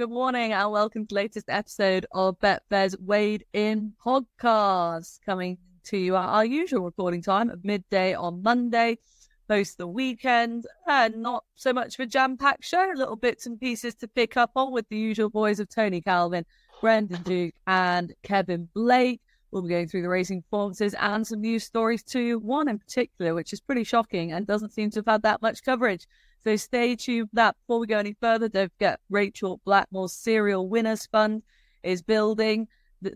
good morning, and welcome to the latest episode of Betfair's Weighed-In podcast, coming to you at our usual recording time of midday on Monday, post the weekend. And not so much of a jam packed show, little bits and pieces to pick up on with the usual boys of Tony Calvin, Brendan Duke, and Kevin Blake. We'll be going through the racing performances and some news stories too. One in particular, which is pretty shocking and doesn't seem to have had that much coverage. So stay tuned for that. Before we go any further, don't forget Rachel Blackmore's Serial Winners Fund is building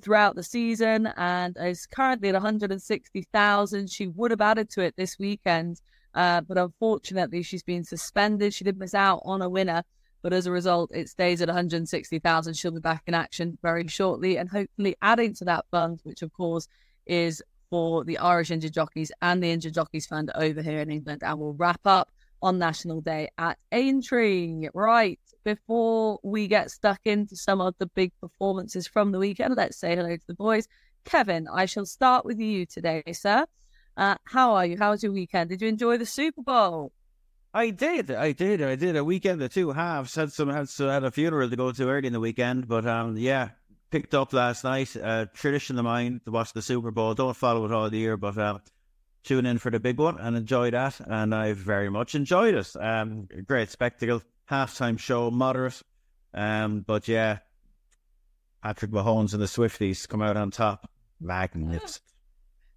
throughout the season and is currently at 160,000. She would have added to it this weekend, uh, but unfortunately she's been suspended. She did miss out on a winner, but as a result, it stays at 160,000. She'll be back in action very shortly and hopefully adding to that fund, which of course is for the Irish Injured Jockeys and the Injured Jockeys Fund over here in England. And we'll wrap up on National Day at Aintree. Right, before we get stuck into some of the big performances from the weekend, let's say hello to the boys. Kevin, I shall start with you today, sir. Uh, how are you? How was your weekend? Did you enjoy the Super Bowl? I did, I did, I did. A weekend of two halves. Had some had, had a funeral to go to early in the weekend, but um, yeah, picked up last night. Uh, tradition of mine to watch the Super Bowl. Don't follow it all the year, but um, tune in for the big one and enjoy that. And I very much enjoyed it. Um, great spectacle, halftime show, moderate. Um, but yeah, Patrick Mahomes and the Swifties come out on top. Magnificent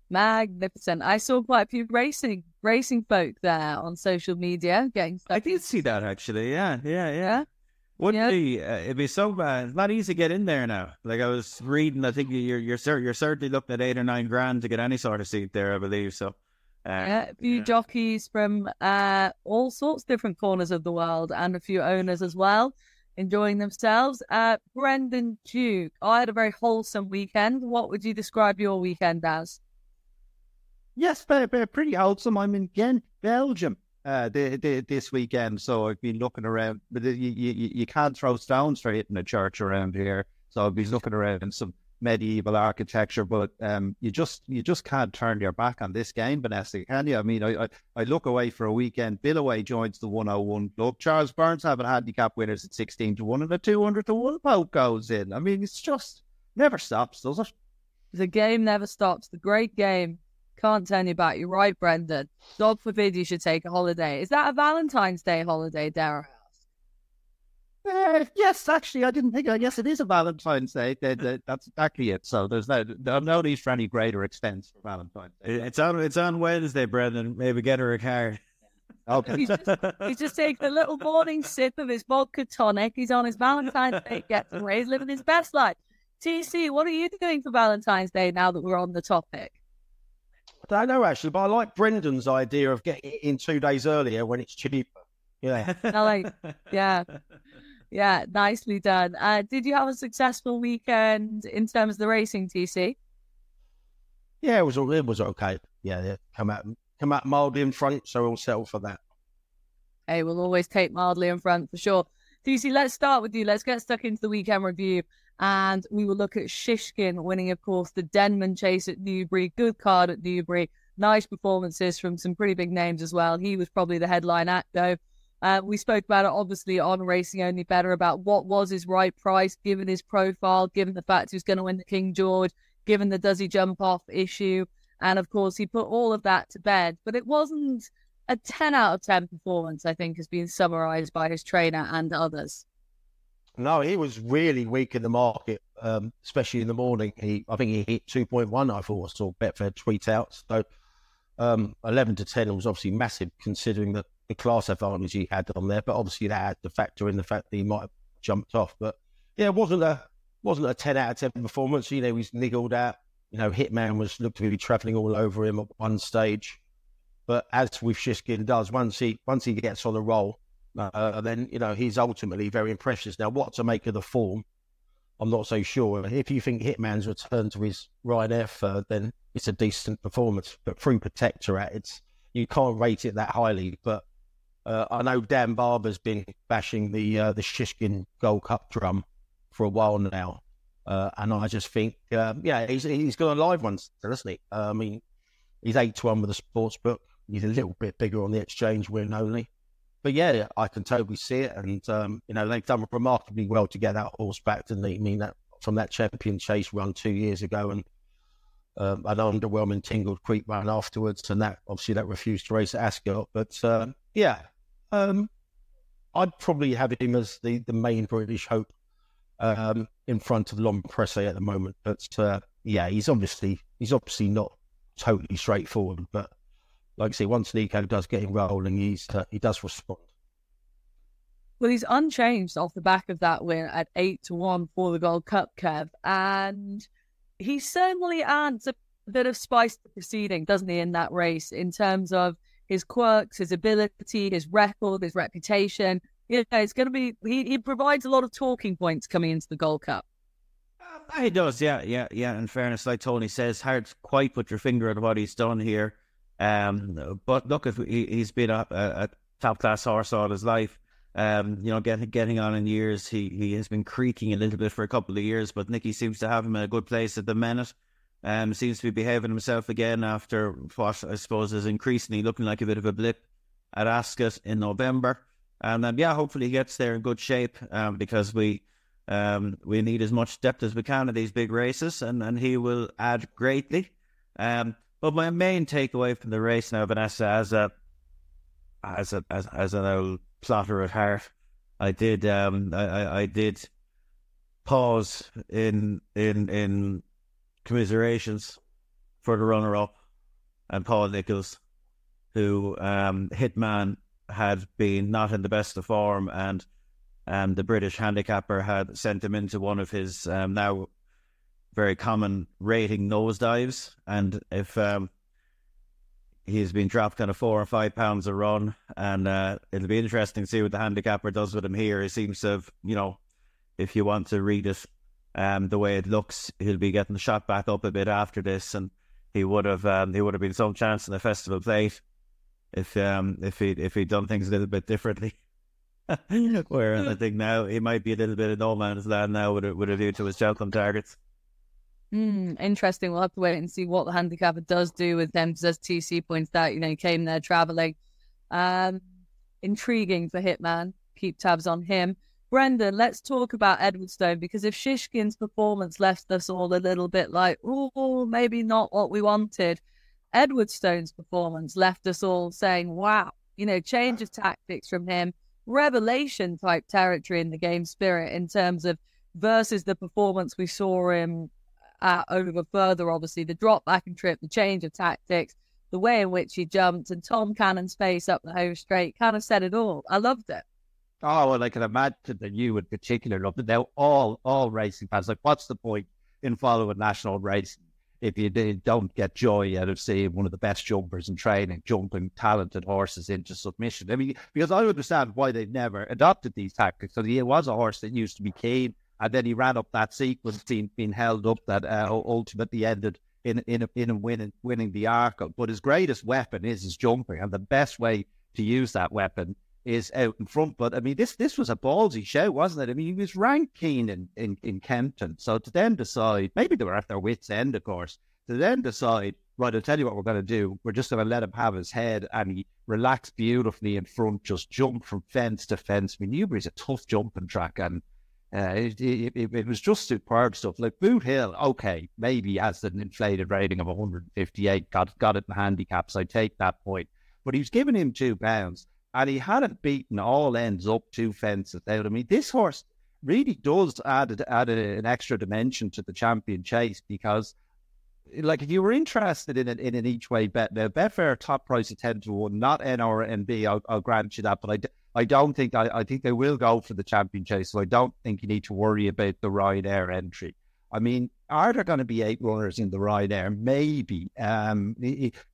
magnificent. I saw quite a few racing racing folk there on social media getting stuff. I did see that actually. Yeah, yeah, yeah. Wouldn't yeah. be? Uh, it'd be so bad. It's not easy to get in there now. Like I was reading, I think you're you're you're certainly looking at eight or nine grand to get any sort of seat there. I believe so. Uh, yeah, a few yeah. jockeys from uh, all sorts of different corners of the world, and a few owners as well, enjoying themselves. Uh, Brendan Duke, I had a very wholesome weekend. What would you describe your weekend as? Yes, but, pretty wholesome. I'm in Ghent, Belgium, uh, the, the, this weekend. So I've been looking around, but you, you, you can't throw stones for hitting a church around here. So I've been looking around in some medieval architecture, but um, you just you just can't turn your back on this game, Vanessa, can you? I mean, I, I, I look away for a weekend. Billaway joins the 101 club. Charles Byrnes having handicap winners at 16 to 1, and a 200 to 1 poke goes in. I mean, it's just never stops, does it? The game never stops. The great game. Can't turn you back. You're right, Brendan. God forbid you should take a holiday. Is that a Valentine's Day holiday, Darragh? Uh, yes, actually, I didn't think. Uh, yes, it is a Valentine's Day. that's exactly it. So there's no, there's no need for any greater expense for Valentine's Day. It's on, it's on Wednesday, Brendan. Maybe get her a car. Okay. he's, just, he's just taking a little morning sip of his vodka tonic. He's on his Valentine's Day getaway. He's living his best life. TC, what are you doing for Valentine's Day now that we're on the topic? I don't know actually, but I like Brendan's idea of getting it in two days earlier when it's cheaper. Yeah. I like, yeah. Yeah, nicely done. Uh, did you have a successful weekend in terms of the racing, TC? Yeah, it was all, it was okay. Yeah, yeah. come out come out mildly in front, so we'll settle for that. Hey, we'll always take mildly in front for sure. TC, let's start with you. Let's get stuck into the weekend review. And we will look at Shishkin winning, of course, the Denman Chase at Newbury. Good card at Newbury. Nice performances from some pretty big names as well. He was probably the headline act, though. Uh, we spoke about it, obviously, on Racing Only Bettor about what was his right price, given his profile, given the fact he was going to win the King George, given the does he jump off issue. And of course, he put all of that to bed. But it wasn't a 10 out of 10 performance, I think, has been summarized by his trainer and others. No, he was really weak in the market, um, especially in the morning. He, I think he hit two point one. I thought I saw Betfair tweet out. So um, eleven to ten was obviously massive, considering the, the class advantage he had on there. But obviously that had the factor in the fact that he might have jumped off. But yeah, it wasn't a wasn't a ten out of ten performance. You know, he's niggled out. You know, Hitman was looked to be travelling all over him at one stage. But as with Shishkin does, once he once he gets on the roll, uh, then you know he's ultimately very impressive. Now, what to make of the form, I'm not so sure. If you think Hitman's returned to his right effort, then it's a decent performance. But through Protectorat, it's you can't rate it that highly. But uh, I know Dan Barber's been bashing the uh, the Shishkin Gold Cup drum for a while now, uh, and I just think, um, yeah, he's he's got a live one still, isn't he? Uh, I mean, he's eight to one with the sports book. He's a little bit bigger on the exchange win only. But yeah, I can totally see it, and um, you know they've done remarkably well to get that horse back, didn't they? I mean that from that champion chase run two years ago, and um, an underwhelming Tingle Creek run afterwards, and that obviously that refused to race at Ascot. But uh, yeah, um, I'd probably have him as the, the main British hope um, in front of L'Homme Presse at the moment. But uh, yeah, he's obviously he's obviously not totally straightforward. But like I say, once Nico does get him rolling, he's uh, he does respond. Well, he's unchanged off the back of that win at eight to one for the Gold Cup, Kev, and he certainly adds a bit of spice to the proceeding, doesn't he, in that race in terms of his quirks, his ability, his record, his reputation. Yeah, it's going to be. He, he provides a lot of talking points coming into the Gold Cup. Uh, he does, yeah, yeah, yeah. In fairness, like Tony says, hard to quite put your finger on what he's done here. Um, but look, if he, he's been a, a top class horse all his life. Um, you know, getting getting on in years, he he has been creaking a little bit for a couple of years, but Nicky seems to have him in a good place at the minute. Um, seems to be behaving himself again after what I suppose is increasingly looking like a bit of a blip at Ascot in November. And um, yeah, hopefully he gets there in good shape um, because we um, we need as much depth as we can in these big races, and, and he will add greatly. Um, but my main takeaway from the race now, Vanessa, as a as a as, as an old plotter at heart, I did um I, I, I did pause in in in commiserations for the runner up and Paul Nicholls, who um Hitman had been not in the best of form and um the British handicapper had sent him into one of his um, now very common rating nosedives and if um he's been dropped kind of four or five pounds a run, and uh, it'll be interesting to see what the handicapper does with him here. He seems to have, you know, if you want to read it, um, the way it looks, he'll be getting shot back up a bit after this, and he would have um, he would have been some chance in the festival plate if um if he if he'd done things a little bit differently. Where I think now he might be a little bit of no man's land now with a, with a view to his Cheltenham targets. Mm, interesting. We'll have to wait and see what the handicapper does do with them because as TC points out, you know, he came there traveling. Um, intriguing for Hitman. Keep tabs on him. Brendan, let's talk about Edwardstone because if Shishkin's performance left us all a little bit like, oh, maybe not what we wanted, Edwardstone's performance left us all saying, wow, you know, change of tactics from him, revelation type territory in the game spirit in terms of versus the performance we saw him uh, over further, obviously, the drop back and trip, the change of tactics, the way in which he jumped, and Tom Cannon's face up the home straight kind of said it all. I loved it. Oh, well, I can imagine that you in particular loved it. Now, all all racing fans, like, what's the point in following national racing if you don't get joy out of seeing one of the best jumpers in training, jumping talented horses into submission? I mean, because I understand why they've never adopted these tactics. So he was a horse that used to be keen and then he ran up that sequence, being, being held up that uh, ultimately ended in in a, in a winning winning the Arkle. But his greatest weapon is his jumping, and the best way to use that weapon is out in front. But I mean, this this was a ballsy show, wasn't it? I mean, he was ranked keen in, in, in Kempton. So to then decide, maybe they were at their wits' end, of course, to then decide, right, I'll tell you what we're going to do. We're just going to let him have his head and he relaxed beautifully in front, just jumped from fence to fence. I mean, Newbury's a tough jumping track and uh, it, it, it, was just superb stuff. Like Boothill, okay, maybe has an inflated rating of 158, got got it in handicaps. I take that point, but he was giving him two pounds, and he hadn't beaten all ends up two fences out. I mean, this horse really does add add an extra dimension to the champion chase because, like, if you were interested in an in an each way bet, now Betfair top price of ten to one, not NRNB, I'll, I'll grant you that, but I I don't think I, I think they will go for the champion chase. So I don't think you need to worry about the Ryanair entry. I mean, are there going to be eight runners in the Ryanair? Maybe. Um,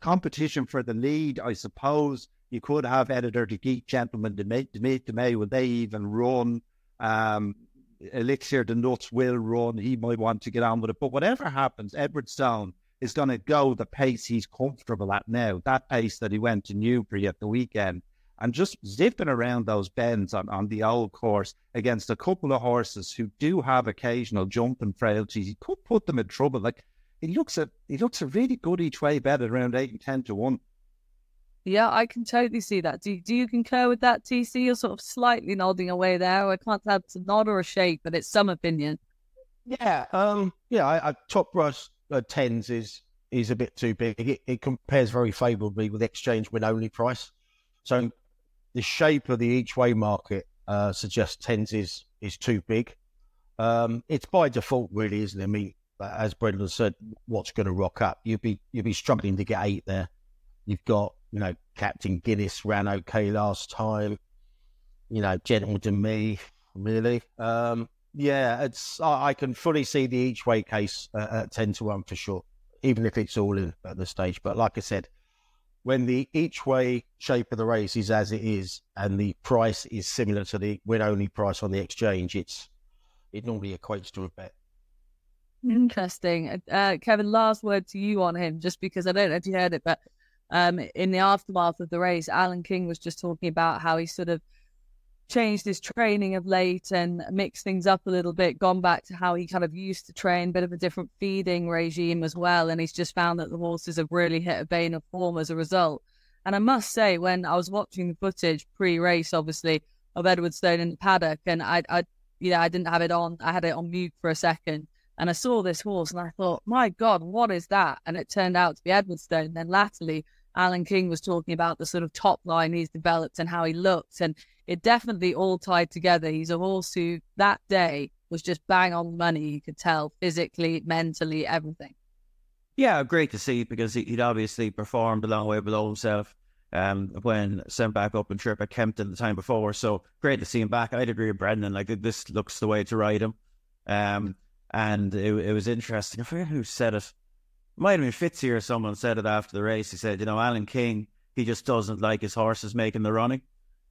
competition for the lead, I suppose. You could have Editeur du Gite gentlemen to make to May. Will they even run? Um, Elixir De Nutz will run. He might want to get on with it. But whatever happens, Edwardstone is going to go the pace he's comfortable at now. That pace that he went to Newbury at the weekend and just zipping around those bends on, on the old course against a couple of horses who do have occasional jumping frailties, he could put them in trouble. Like he looks at he looks a really good each way bet at around eight and ten to one. Yeah, I can totally see that. Do do you concur with that, TC? You're sort of slightly nodding away there. I can't tell if it's a nod or a shake, but it's some opinion. Yeah, um, yeah. I, I, top brush uh, tens is is a bit too big. It, it compares very favourably with exchange win only price. So the shape of the each way market uh, suggests tens is is too big. Um, it's by default, really, isn't it? I mean, as Brendan said, what's going to rock up? You'd be you'd be struggling to get eight there. You've got you know Captain Guinness ran okay last time. You know, Gentleman Me, really. Um, yeah, it's I, I, can fully see the each way case uh, at ten to one for sure, even if it's all in at the stage. But like I said, when the each way shape of the race is as it is, and the price is similar to the win only price on the exchange, it's it normally equates to a bet. Interesting. Uh, Kevin, last word to you on him, just because I don't know if you heard it, but um, in the aftermath of the race, Alan King was just talking about how he sort of changed his training of late and mixed things up a little bit, gone back to how he kind of used to train, bit of a different feeding regime as well. And he's just found that the horses have really hit a vein of form as a result. And I must say, when I was watching the footage pre-race, obviously of Edwardstone in the paddock, and I, I, you know, I didn't have it on. I had it on mute for a second, and I saw this horse, and I thought, my God, what is that? And it turned out to be Edwardstone. Then latterly, Alan King was talking about the sort of top line he's developed and how he looked, and it definitely all tied together. He's a horse who that day was just bang on money. You could tell physically, mentally, everything. Yeah, great to see because he'd obviously performed a long way below himself um, when sent back up in trip at Kempton the time before. So great to see him back. I'd agree with Brendan. Like this looks the way to ride him. Um, and it, it was interesting. I forget who said it. Might have been Fitzy or someone said it after the race. He said, you know, Alan King, he just doesn't like his horses making the running.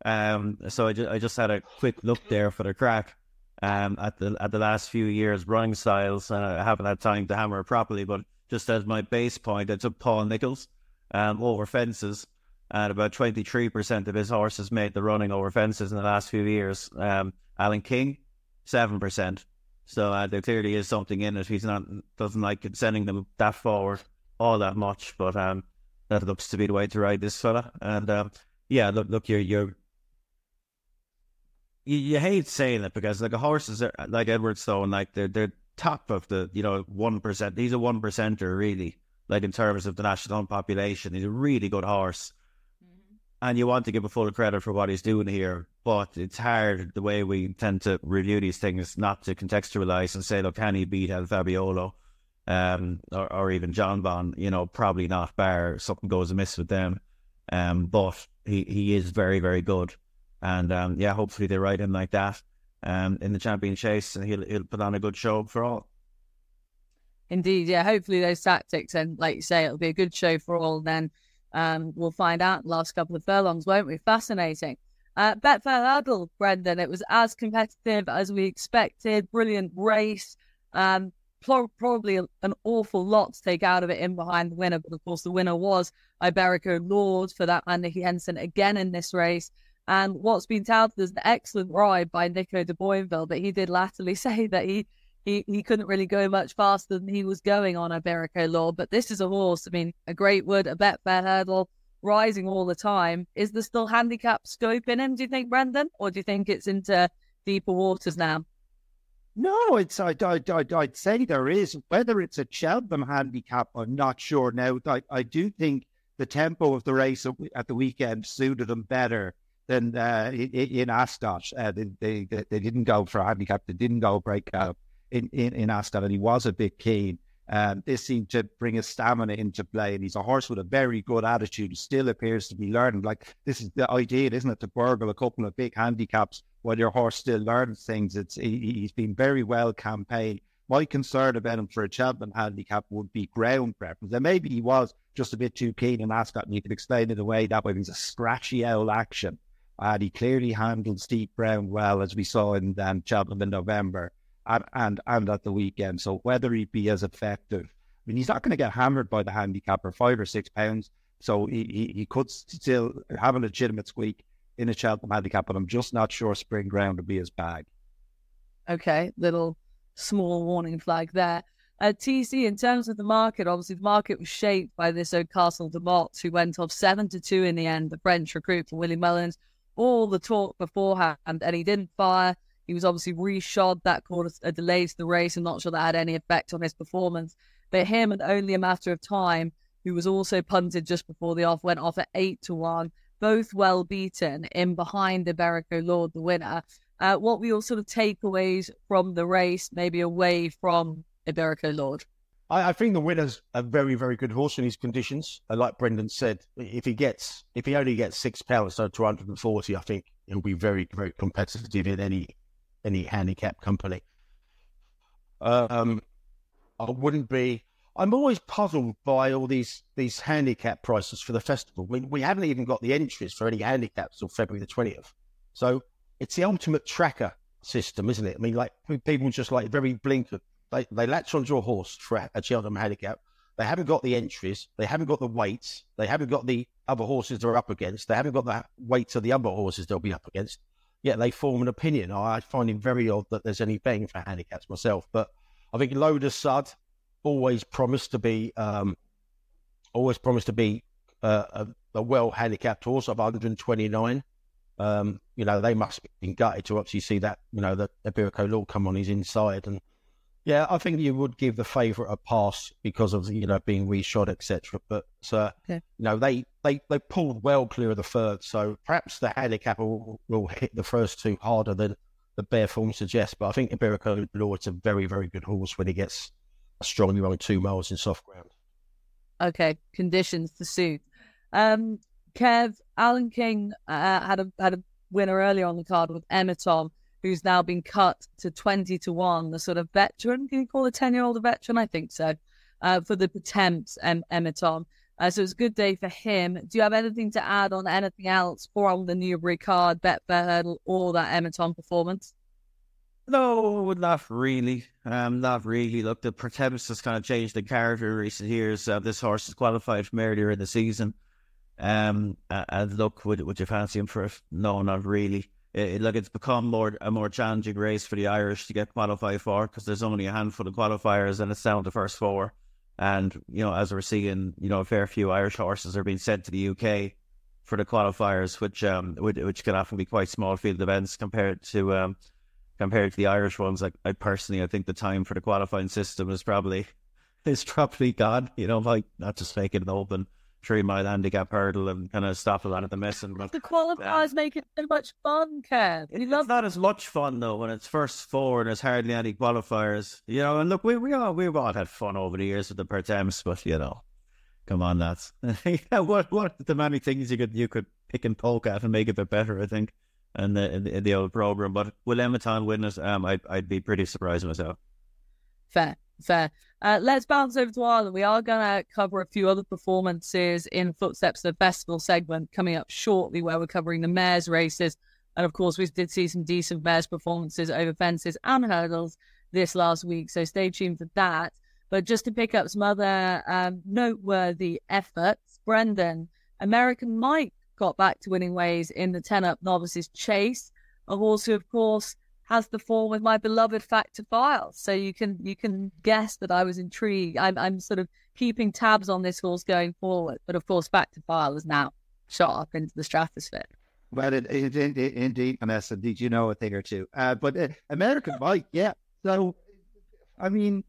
Um, so I, ju- I just had a quick look there for the crack um, at the at the last few years running styles, and I haven't had time to hammer it properly. But just as my base point, I took Paul Nicholls um, over fences, and about twenty three percent of his horses made the running over fences in the last few years. Um, Alan King, seven percent. So uh, there clearly is something in it. He's not doesn't like sending them that forward all that much, but um, that looks to be the way to ride this fella. And um, yeah, look, look, you're you're you, you hate saying it because like a horses are like Edwardstone, like they're they're top of the you know one percent. He's a one percenter really, like in terms of the national population. He's a really good horse. And you want to give a full credit for what he's doing here. But it's hard the way we tend to review these things, not to contextualize and say, look, can he beat El Fabiolo? Um, or, or even Jonbon, you know, probably not. Bar something goes amiss with them, um, but he, he is very very good. And um, yeah, hopefully they ride him like that um, in the champion chase, and he'll he'll put on a good show for all. Indeed, yeah. Hopefully those tactics, and like you say, it'll be a good show for all. Then um, we'll find out last couple of furlongs, won't we? Fascinating. Uh, Betfair Hurdle, Brendan. It was as competitive as we expected. Brilliant race. Um, probably an awful lot to take out of it in behind the winner, but of course the winner was Iberico Lord for that man Nicky Henderson again in this race. And what's been touted as an excellent ride by Nico de Boinville, but he did latterly say that he, he, he couldn't really go much faster than he was going on Iberico Lord. But this is a horse, I mean, a great wood, a Betfair hurdle, rising all the time. Is there still handicap scope in him, do you think, Brendan? Or do you think it's into deeper waters now? No, it's I'd, I'd, I'd, I'd say there is. Whether it's a Cheltenham handicap, I'm not sure. Now, I, I do think the tempo of the race at the weekend suited him better than uh, in, Ascot. Uh, they, they, they didn't go for a handicap. They didn't go break out in, in, in Ascot, and he was a bit keen. Um, this seemed to bring his stamina into play, and he's a horse with a very good attitude. Still appears to be learning. Like this is the idea, isn't it, to burgle a couple of big handicaps while your horse still learns things. It's he, he's been very well campaigned. My concern about him for a Cheltenham handicap would be ground preference. And maybe he was just a bit too keen in Ascot, and you could explain it away that way. He's a scratchy owl action and he clearly handled Steve Brown well, as we saw in um, Cheltenham in November and, and, and at the weekend. So whether he'd be as effective, I mean, he's not going to get hammered by the handicapper, five or six pounds. So he, he, he could still have a legitimate squeak in a Cheltenham handicap, but I'm just not sure spring ground would be his bag. Okay, little small warning flag there. Uh, TC, in terms of the market, obviously the market was shaped by this Castle de Mott, who went off seven to two in the end, the French recruit for Willie Mullins. All the talk beforehand, and he didn't fire. He was obviously reshod. That caused a delay to the race. I'm not sure that had any effect on his performance. But him, and only a matter of time, who was also punted just before the off, went off at eight to one, both well beaten in behind Iberico Lord, the winner. Uh, what were your sort of takeaways from the race, maybe away from Iberico Lord? I, I, think the winner's a very, very good horse in his conditions. Like Brendan said, if he gets, if he only gets six pounds, so 240, I think he'll be very, very competitive in any any handicap company. Um, I wouldn't be. I'm always puzzled by all these these handicap prices for the festival. We, we haven't even got the entries for any handicaps till February the 20th. So it's the ultimate tracker system, isn't it? I mean, like people just like very blinkered. They, they latch onto a horse for a Cheltenham handicap. They haven't got the entries. They haven't got the weights. They haven't got the other horses they're up against. They haven't got the weights of the other horses they'll be up against. Yet they form an opinion. I find it very odd that there's any betting for handicaps myself. But I think Lotus Sud always promised to be um, always promised to be uh, a, a, well handicapped horse of 129. Um, you know, they must be gutted to obviously see that, you know, the Iberico Lord come on his inside. And yeah, I think you would give the favourite a pass because of, you know, being reshot, etc. But, uh, okay. you know, they, they, they pulled well clear of the third. So perhaps the handicap will, will hit the first two harder than the bare form suggests. But I think Iberico Lord's a very, very good horse when he gets a strongly run two miles in soft ground. Okay, conditions to suit. Um, Kev Alan King uh, had a had a winner earlier on the card with Emitom, who's now been cut to twenty to one. The sort of veteran, can you call a ten year old a veteran? I think so. Uh, for the Pertemps and Emitom. Uh, so it's a good day for him. Do you have anything to add on anything else from the Newbury card, Betfair Hurdle, or that Emitom performance? No, not really. Um, not really. Look, the Pertemps has kind of changed the character in recent years. Uh, this horse is qualified from earlier in the season. Um, and look, would would you fancy him for it? No, not really. It, it, look, it's become more a more challenging race for the Irish to get qualified for because there's only a handful of qualifiers and it's down to first four. And you know, as we're seeing, you know, a fair few Irish horses are being sent to the UK for the qualifiers, which um, which, which can often be quite small field events compared to um compared to the Irish ones. Like I personally, I think the time for the qualifying system is probably is probably gone. You know, like not just making it open three mile handicap hurdle and kind of stop a lot of the messing. But the qualifiers make it so much fun, Kev. It's love not as much fun though when it's first four and there's hardly any qualifiers. You know, and look, we we all we've all had fun over the years with the Pertemps, but you know, come on, lads. yeah, what what the many things you could you could pick and poke at and make it a bit better, I think in the, in the, in the old program. But will Emitom win it? Um, I'd, I'd be pretty surprised myself. Fair, fair. Uh, let's bounce over to Ireland. We are going to cover a few other performances in Footsteps of the Festival segment coming up shortly, where we're covering the mares' races. And of course, we did see some decent mares' performances over fences and hurdles this last week. So stay tuned for that. But just to pick up some other um, noteworthy efforts, Brendan, American Mike got back to winning ways in the 10 up novices chase. A horse who, of course, has the form with my beloved Fact To File. So you can you can guess that I was intrigued. I'm I'm sort of keeping tabs on this horse going forward. But of course, Fact To File is now shot up into the stratosphere. Well, it, it, indeed, Vanessa, did you know a thing or two? Uh, but uh, American Mike, yeah. So, I mean,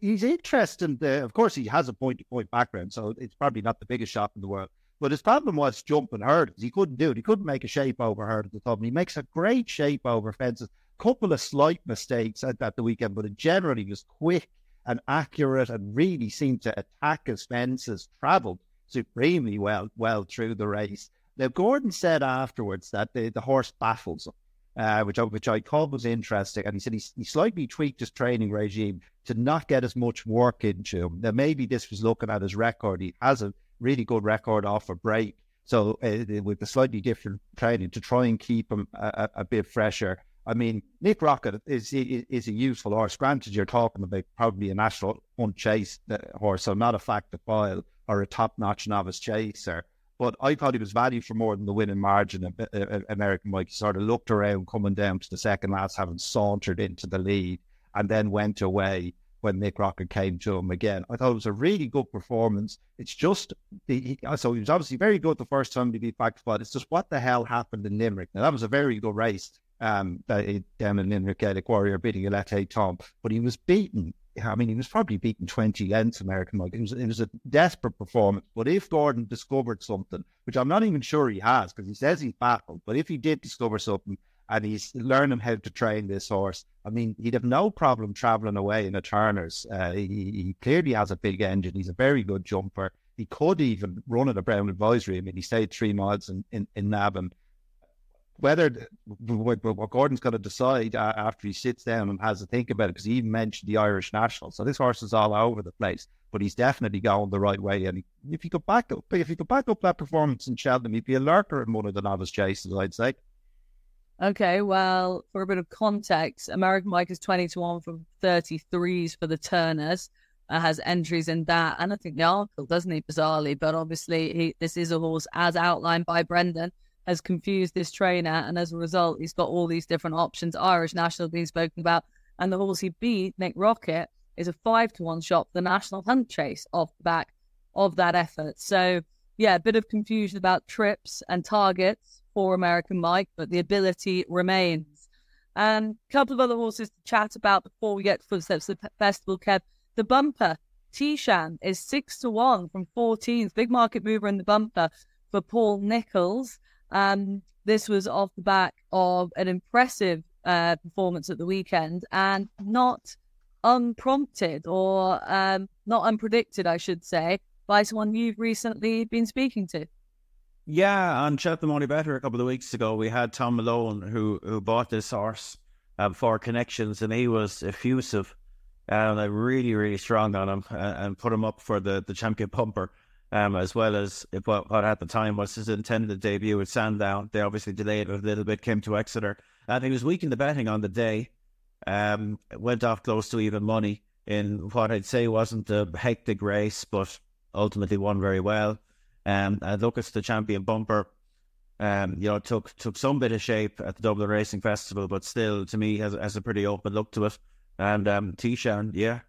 he's interesting. Uh, of course, he has a point to point background, so it's probably not the biggest shot in the world. But his problem was jumping hurdles. He couldn't do it. He couldn't make a shape over hurdle at the top. He makes a great shape over fences. Couple of slight mistakes at, that the weekend, but it generally was quick and accurate and really seemed to attack his fences, travelled supremely well well through the race. Now Gordon said afterwards that the, the horse baffles him. Uh, which, I, which I thought was interesting. And he said he, he slightly tweaked his training regime to not get as much work into him. Now, maybe this was looking at his record. He has a really good record off a break. So uh, with a slightly different training to try and keep him a, a, bit fresher. I mean, Nick Rockett is, is, a useful horse. Granted, you're talking about probably a national unchased uh, horse, so not a Fact To File or a top-notch novice chaser. But I thought he was valued for more than the winning margin. Of, uh, American Mike sort of looked around, coming down to the second last, having sauntered into the lead, and then went away when Nick Rockett came to him again. I thought it was a really good performance. It's just, he, so he was obviously very good the first time to be back, but it's just what the hell happened in Limerick. Now, that was a very good race um, down in Limerick, Gaelic Warrior beating Alette Tom, but he was beaten. I mean, he was probably beaten 20 lengths, American Mike. It was, it was a desperate performance. But if Gordon discovered something, which I'm not even sure he has, because he says he's battled, but if he did discover something, and he's learning how to train this horse. I mean, he'd have no problem traveling away in a Turner's. Uh, he, he, clearly has a big engine. He's a very good jumper. He could even run at a Brown advisory. I mean, he stayed three miles in, in, in. Whether what, what Gordon's going to decide after he sits down and has a think about it, because he even mentioned the Irish national. So this horse is all over the place, but he's definitely going the right way. And if he could back up, if he could back up that performance in Cheltenham, he'd be a lurker in one of the novice chases, I'd say. Okay, well, for a bit of context, American Mike is 20 to 1 from 33s for the Turners. Uh, has entries in that, and I think the article doesn't he bizarrely, but obviously he, this is a horse as outlined by Brendan has confused this trainer, and as a result, he's got all these different options. Irish National being spoken about, and the horse he beat, Nick Rockett, is a five to one shot for the National Hunt Chase off the back of that effort. So yeah, a bit of confusion about trips and targets for American Mike, but the ability remains. And a couple of other horses to chat about before we get to footsteps of the festival, Kev. The bumper, Tishan, is six to one from 14th. Big market mover in the bumper for Paul Nicholls. Um, this was off the back of an impressive uh, performance at the weekend and not unprompted or um, not unpredicted, I should say, by someone you've recently been speaking to. Yeah, on Cheltenham Money Better a couple of weeks ago, we had Tom Malone who who bought this horse um, for connections, and he was effusive and really, really strong on him and, and, put him up for the, the champion bumper. um, as well as what, what at the time was his intended debut at Sandown. They obviously delayed it a little bit, came to Exeter, and he was weak in the betting on the day. Um, went off close to even money in what I'd say wasn't a hectic race, but ultimately won very well. Um, and Lucas, the champion bumper, um, you know, took took some bit of shape at the Dublin Racing Festival, but still, to me, has has a pretty open look to it. And um, Tishan, yeah,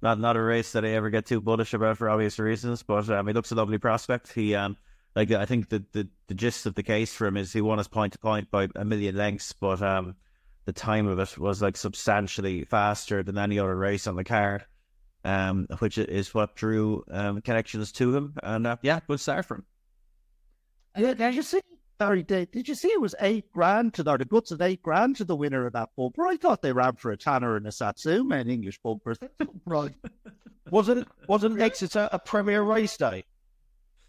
not not a race that I ever get too bullish about for obvious reasons, but um, he looks a lovely prospect. He um, like I think the, the the gist of the case for him is he won his point to point by a million lengths, but um, the time of it was like substantially faster than any other race on the card um, which is what drew um, connections to him. And uh, yeah, good start for him. Yeah, did you see? Sorry, did, did you see it was eight grand to the guts of eight grand to the winner of that bumper? I thought they ran for a Tanner and a Satsuma in English bumpers. right. Wasn't wasn't Exeter a premier race day?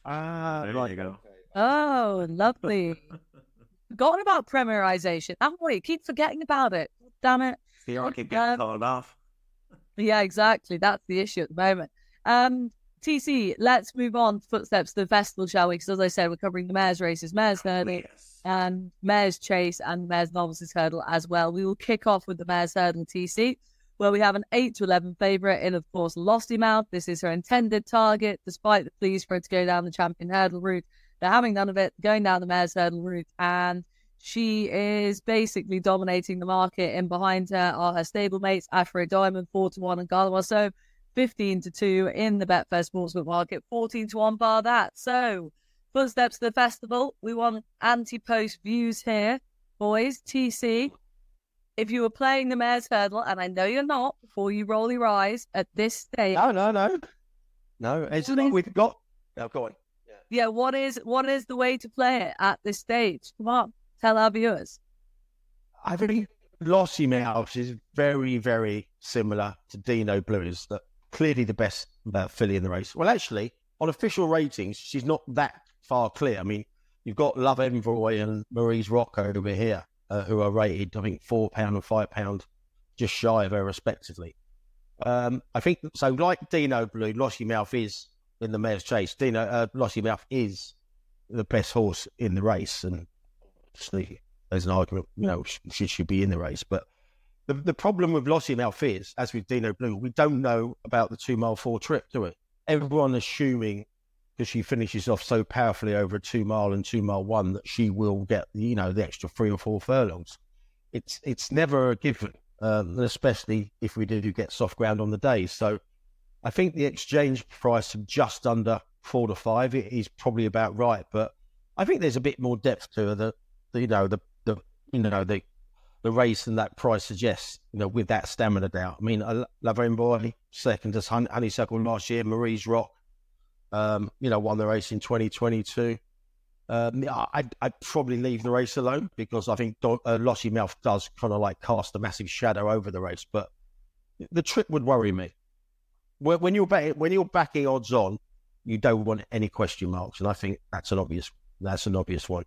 Ah, there right. you go. Oh, lovely. Forgotten about premierization. I'm worried. Keep forgetting about it. Damn it. Here I keep getting um, called off. Yeah, exactly. That's the issue at the moment. Um, TC, let's move on footsteps to the festival, shall we? Because as I said, we're covering the mares' races, mares' hurdle, yes. and mares' chase, and mares' novices hurdle as well. We will kick off with the mares' hurdle, TC, where we have an eight to eleven favourite in, of course, Lossiemouth. This is her intended target, despite the pleas for her to go down the champion hurdle route. They're having none of it, going down the mares' hurdle route, and she is basically dominating the market, and behind her are her stablemates, Ashroe Diamond, 4 to 1, and Gala Marceau 15 to 2 in the Betfair Sportsbook market, 14 to 1 bar that. So, footsteps to the festival. We want anti post views here, boys. TC, if you were playing the Mares Hurdle, and I know you're not before you roll your eyes at this stage. No, no, no. No, it's, not. we've got. No, go on. Yeah. yeah, what is what is the way to play it at this stage? Come on tell our viewers? I think Lossiemouth is very, very similar to Dinoblue's, that clearly the best uh, filly in the race. Well, actually, on official ratings, she's not that far clear. I mean, you've got Love Envoi and Marie's Rocco over here, uh, who are rated, I think, £4 and £5, just shy of her, respectively. Um, I think so. Like Dinoblue, Lossiemouth is in the mare's chase. Dino uh, Lossiemouth is the best horse in the race, and obviously there's an argument, you know, she should be in the race. But the, the problem with Lossiemouth is, as with Dinoblue, we don't know about the two mile four trip, do we? Everyone assuming because she finishes off so powerfully over a two mile and two mile one that she will get, you know, the extra three or four furlongs. It's it's never a given. um, especially if we do get soft ground on the day. So I think the exchange price of just under four to five is probably about right. But I think there's a bit more depth to the, the you know, the, the you know, the the race and that price suggests, you know, with that stamina doubt. I mean, I love Boy, second as Honeysuckle last year, Marie's Rock, um, you know, won the race in 2022. Um, I'd, I'd, probably leave the race alone because I think uh, Lossiemouth does kind of like cast a massive shadow over the race. But the trip would worry me. When you're back, when you're backing odds on, you don't want any question marks, and I think that's an obvious that's an obvious one.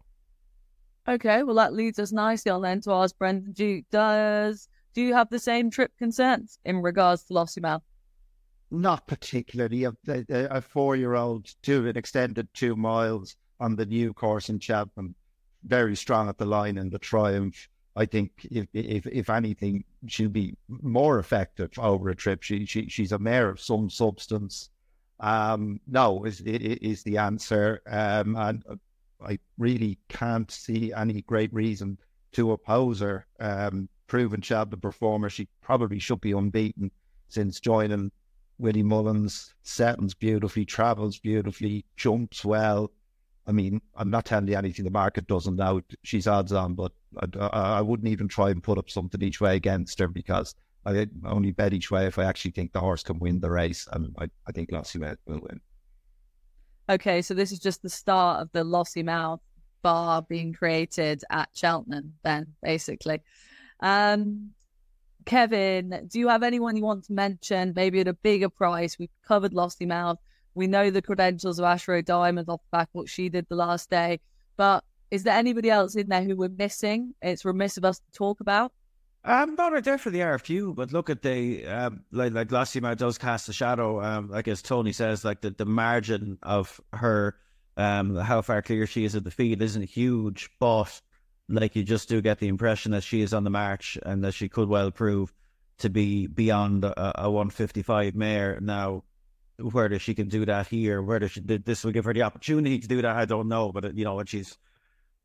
Okay, well that leads us nicely on then to ask Brendan Duke. Does do you have the same trip concerns in regards to Lossiemouth? Not particularly. A, a, a four-year-old to an extended two miles on the new course in Cheltenham, very strong at the line in the Triumph. I think if if if anything, she'll be more effective over a trip. She she she's a mare of some substance. Um, no, is is the answer. Um, and I really can't see any great reason to oppose her. Um, proven Cheltenham performer, she probably should be unbeaten since joining Willie Mullins. Settles beautifully, travels beautifully, jumps well. I mean, I'm not telling you anything the market doesn't know. She's odds on, but I, I, wouldn't even try and put up something each way against her because I only bet each way if I actually think the horse can win the race, and I, I think Lossiemouth will win. Okay, so this is just the start of the Lossiemouth bar being created at Cheltenham, then basically. Um, Kevin, do you have anyone you want to mention, maybe at a bigger price? We've covered Lossiemouth. We know the credentials of Ashroe Diamond off the back what she did the last day, but is there anybody else in there who we're missing? It's remiss of us to talk about. Um, no, there definitely are a few, but look at the um, like like Lossiemouth does cast a shadow. Um, like as Tony says, like the, the margin of her, um, how far clear she is of the field isn't huge, but like you just do get the impression that she is on the march and that she could well prove to be beyond a, a 155 mare. Now, whether she can do that here, whether she, this will give her the opportunity to do that, I don't know. But you know, when she's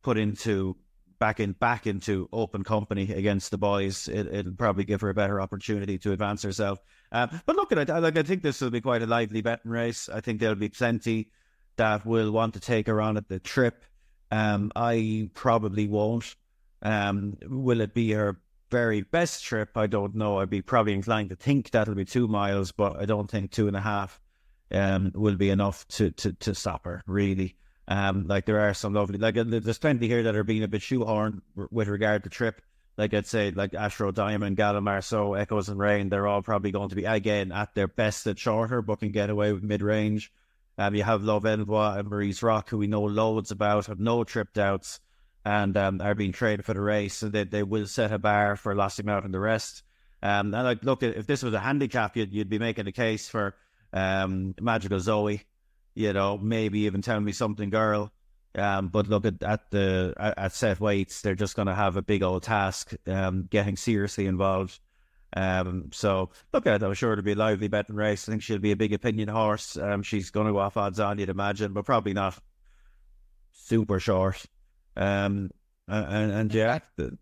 put into back in back into open company against the boys, it, will probably give her a better opportunity to advance herself. Uh, but look at it, like I think this will be quite a lively betting race. I think there'll be plenty that will want to take her on at the trip. Um, I probably won't. Um, will it be her very best trip? I don't know. I'd be probably inclined to think that'll be two miles, but I don't think two and a half um, will be enough to, to, to stop her, really. Um, like there are some lovely, like uh, there's plenty here that are being a bit shoehorned with regard to trip. Like I'd say, like Ashroe Diamond, Gala Marceau Echoes In Rain, they're all probably going to be again at their best at shorter, but can get away with mid range. Um, you have Love Envoi and Marie's Rock, who we know loads about, have no trip doubts, and um, are being traded for the race, and they, they will set a bar for Lossiemouth and the rest. Um, and like, look, if this was a handicap, you'd, you'd be making a case for um, Magical Zoe you know, maybe even Tellmesomethinggirl. Um, but look at, at the at, set weights, they're just going to have a big old task, um, getting seriously involved. Um, so look at, I'm sure it'll be a lively betting race. I think she'll be a big opinion horse. Um, she's going to go off odds on, you'd imagine, but probably not super short. Um, and, and yeah, the,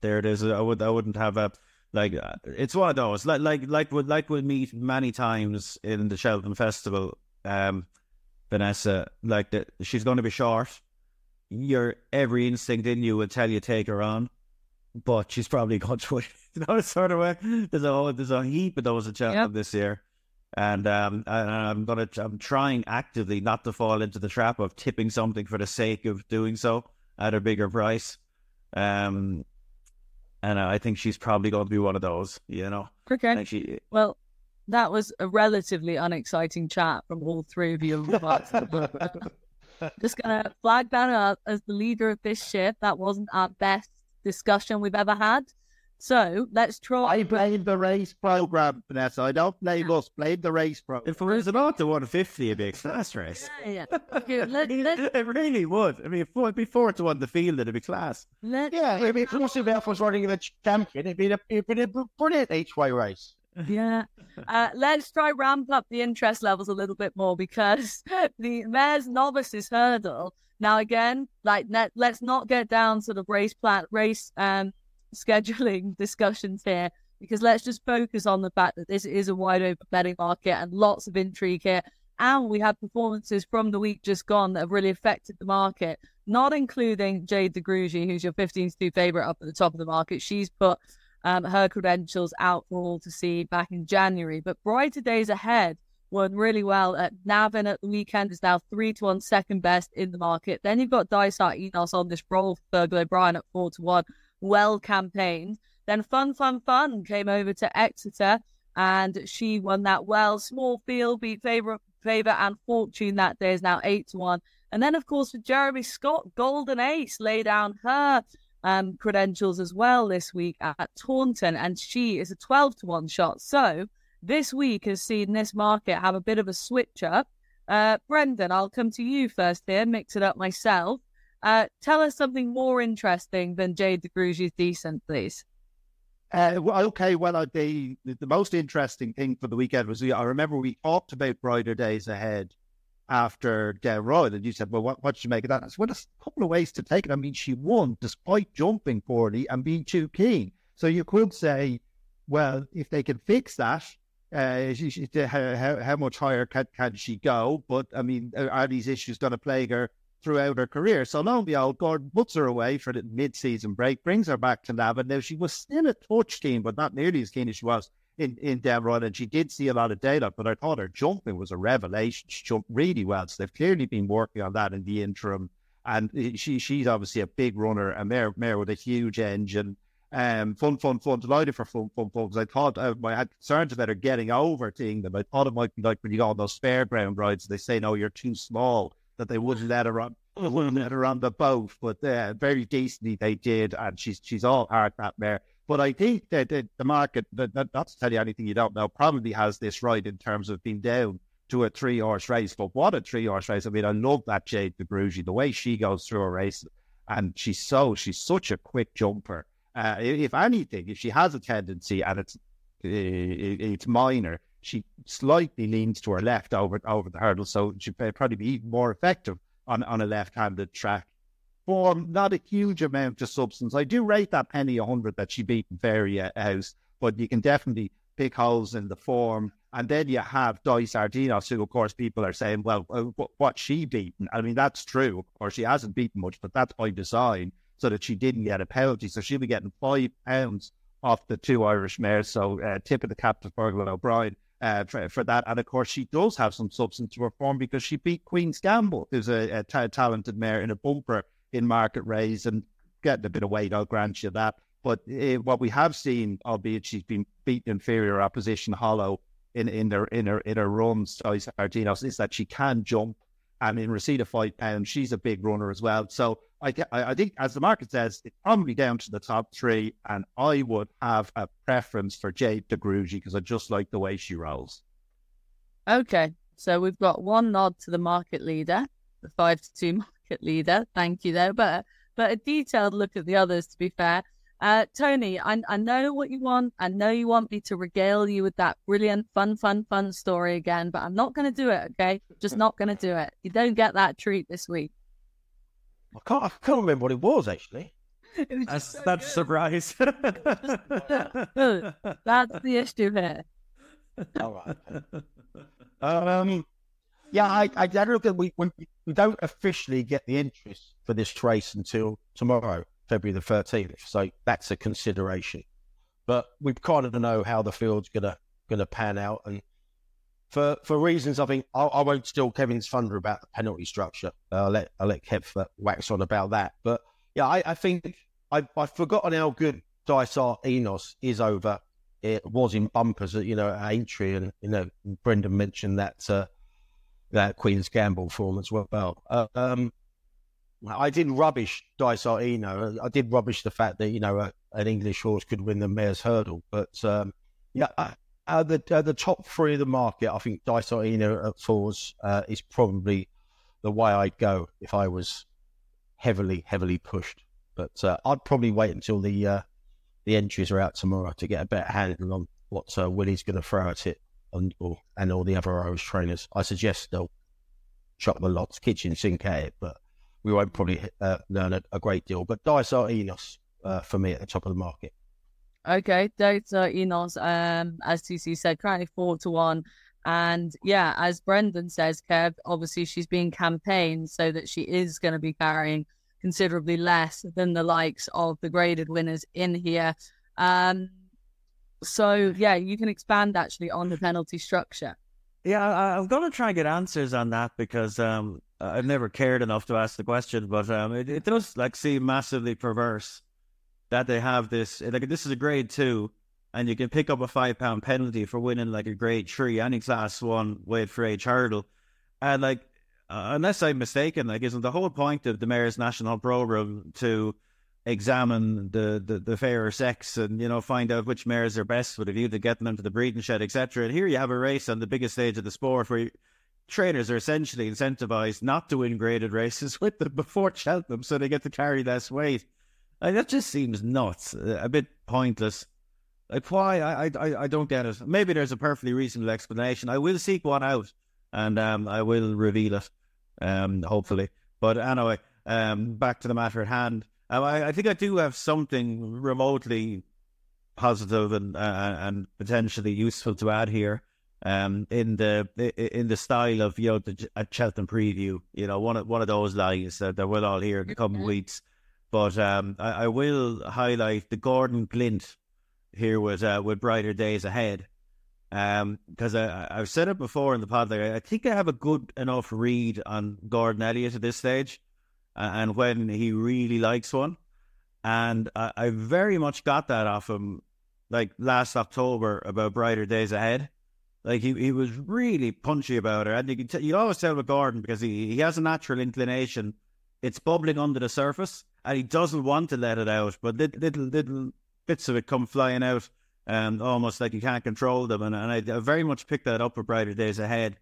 there it is. I would I wouldn't have a like uh, it's one of those like like like would like we meet many times in the Cheltenham Festival. Um, Vanessa, like that she's going to be short. Your every instinct in you will tell you take her on, but she's probably going to win. you know, sort of way. There's a whole, there's a heap of those at Cheltenham yep. this year, and um, and I'm gonna I'm trying actively not to fall into the trap of tipping something for the sake of doing so at a bigger price. Um, and I think she's probably going to be one of those, you know. Okay. She, well, that was a relatively unexciting chat from all three of you. Just gonna flag that up as the leader of this ship. That wasn't our best discussion we've ever had. So let's try. I blame the race program, Vanessa. I don't blame us. Blame the race program. If it was about the 150, it'd be a class race. Yeah, yeah. Okay, let, let... it really would. I mean, if it be four to one the field, it'd be class. Let... Yeah, I mean, if Russell was running in the champion, it'd be a, it'd be a brilliant each way race yeah. Uh, let's try ramp up the interest levels a little bit more because the mares' novices hurdle. Now again, like let, let's not get down sort of race plan race um scheduling discussions here because let's just focus on the fact that this is a wide open betting market and lots of intrigue here. And we had performances from the week just gone that have really affected the market, not including Jade De Grugy, who's your 15 to 2 favorite up at the top of the market. She's put um, her credentials out for all to see back in January. But Brighterdaysahead won really well at Navan at the weekend is now three to one second best in the market. Then you've got Dysart Enos on this roll for Fergal O'Brien at four to one. Well campaigned. Then Fun Fun Fun came over to Exeter and she won that well. Small field beat favourite Favour and Fortune that day is now eight to one. And then, of course, for Jeremy Scott, Golden Ace lay down her um, credentials as well this week at Taunton, and she is a 12 to 1 shot. So this week has seen this market have a bit of a switch up. Uh, Brendan, I'll come to you first here, mix it up myself. Uh, tell us something more interesting than Jade de DeGrugy's decent, please. Uh, okay, well, the the most interesting thing for the weekend was I remember we talked about Brighterdaysahead after Royal, and you said, "Well, what what should you make of that?" I said, "Well, there's a couple of ways to take it. I mean, she won despite jumping poorly and being too keen. So you could say, well, if they can fix that, uh, she, she, how, how much higher can, can she go? But I mean, are these issues going to plague her throughout her career. So lo and behold, Gordon puts her away for the mid-season break, brings her back to Navan. Now she was still a touch keen, but not nearly as keen as she was in in Run, and she did see a lot of data. But I thought her jumping was a revelation. She jumped really well. So they've clearly been working on that in the interim. And she she's obviously a big runner, a mare, mare with a huge engine. Um, fun, fun, fun. Delighted for fun, fun, fun. Because I thought uh, I had concerns about her getting over to England. I thought it might be like when you go on those fairground rides, they say, no, you're too small that they wouldn't let her on wouldn't let her on the boat. But uh, very decently they did, and she's she's all heart that mare. But I think that, that the market, that, that, not to tell you anything you don't know, probably has this right in terms of being down to a three horse race. But what a three horse race! I mean, I love that Jade De Grugy, the way she goes through a race, and she's so she's such a quick jumper. Uh, if anything, if she has a tendency, and it's it's minor, she slightly leans to her left over over the hurdle, so she'd probably be even more effective on, on a left-handed track. For not a huge amount of substance. I do rate that penny 100 that she beat in Fairy House, but you can definitely pick holes in the form. And then you have Dysart Enos, who, of course, people are saying, well, uh, what's she beaten? I mean, that's true. Or she hasn't beaten much, but that's by design so that she didn't get a penalty. So she'll be getting five pounds off the two Irish mares. So uh, tip of the cap to Fergal O'Brien uh, for, for, that. And of course, she does have some substance to her form because she beat Queen's Gamble, who's a, a t- talented mare in a bumper in Market Rasen and getting a bit of weight. I'll grant you that. But uh, what we have seen, albeit she's been beaten inferior opposition hollow in in her in her in her runs, is that she can jump. And in receipt of five pounds, she's a big runner as well. So I, I think, as the market says, it's probably down to the top three, and I would have a preference for Jade De Grugy because I just like the way she rolls. Okay, so we've got one nod to the market leader, the five to two market leader. Thank you, though, but but a detailed look at the others. To be fair, uh, Tony, I, I know what you want. I know you want me to regale you with that brilliant, fun, fun, fun story again, but I'm not going to do it. Okay, just not going to do it. You don't get that treat this week. I can't. I can't remember what it was actually. Was that's so that's surprise. That's the issue here. All right. Um. Yeah, I, I, I at we when we don't officially get the interest for this race until tomorrow, February the thirteenth. So that's a consideration. But we kind of know how the field's gonna gonna pan out, and for for reasons I think I, I won't steal Kevin's thunder about the penalty structure. Uh, I'll let I'll let Kev uh, wax on about that. But yeah, I, I think I I've forgotten how good Dysart Enos is over. It was in bumpers, you know, at Aintree, and you know, Brendan mentioned that uh, that Queen's Gamble form as well. Uh, um, I did rubbish Dysart Eno. I did rubbish the fact that you know a, an English horse could win the mare's hurdle, but um, yeah, I, uh, the uh, the top three of the market, I think Dysart Eno at fours uh, is probably the way I'd go if I was heavily heavily pushed. But uh, I'd probably wait until the uh, the entries are out tomorrow to get a better handle on what uh, Willie's going to throw at it and or, and all the other Irish trainers. I suggest they'll chop the lots, kitchen sink at it, but we won't probably learn a, a, great deal. But Dysart Enos for me at the top of the market. Okay, Dysart Enos, um, as TC said, currently four to one. And yeah, as Brendan says, Kev, obviously she's being campaigned so that she is going to be carrying considerably less than the likes of the graded winners in here. Um, so yeah, you can expand actually on the penalty structure. Yeah, I, am to try and get answers on that because um, I've never cared enough to ask the question, but um, it, it does like seem massively perverse that they have this. Like this is a grade two, and you can pick up a five pound penalty for winning like a grade three, any class one weight for age hurdle, and like uh, unless I'm mistaken, like isn't the whole point of the mares' national program to examine the, the, the fairer sex and you know find out which mares are best with a view to getting them to the breeding shed, etc. And here you have a race on the biggest stage of the sport where trainers are essentially incentivized not to win graded races with them before Cheltenham, so they get to carry less weight. That just seems nuts, a bit pointless. Like why? I, I I don't get it. Maybe there's a perfectly reasonable explanation. I will seek one out, and um, I will reveal it, um, hopefully. But anyway, um, back to the matter at hand. Um, I, I think I do have something remotely positive and uh, and potentially useful to add here. Um, in the in the style of you know the a Cheltenham preview, you know one of one of those lines that, that we'll all hear in the coming weeks. But um, I, I, will highlight the Gordon Glint here with uh, with Brighterdaysahead. Because um, I, I've said it before in the pod, like, I think I have a good enough read on Gordon Elliott at this stage, and when he really likes one, and I, I very much got that off him, like last October about Brighterdaysahead. Like he, he was really punchy about it, and you can t- you always tell with Gordon because he, he has a natural inclination. It's bubbling under the surface, and he doesn't want to let it out, but little little, little bits of it come flying out, and almost like you can't control them. And, and I, I very much picked that up for Brighterdaysahead.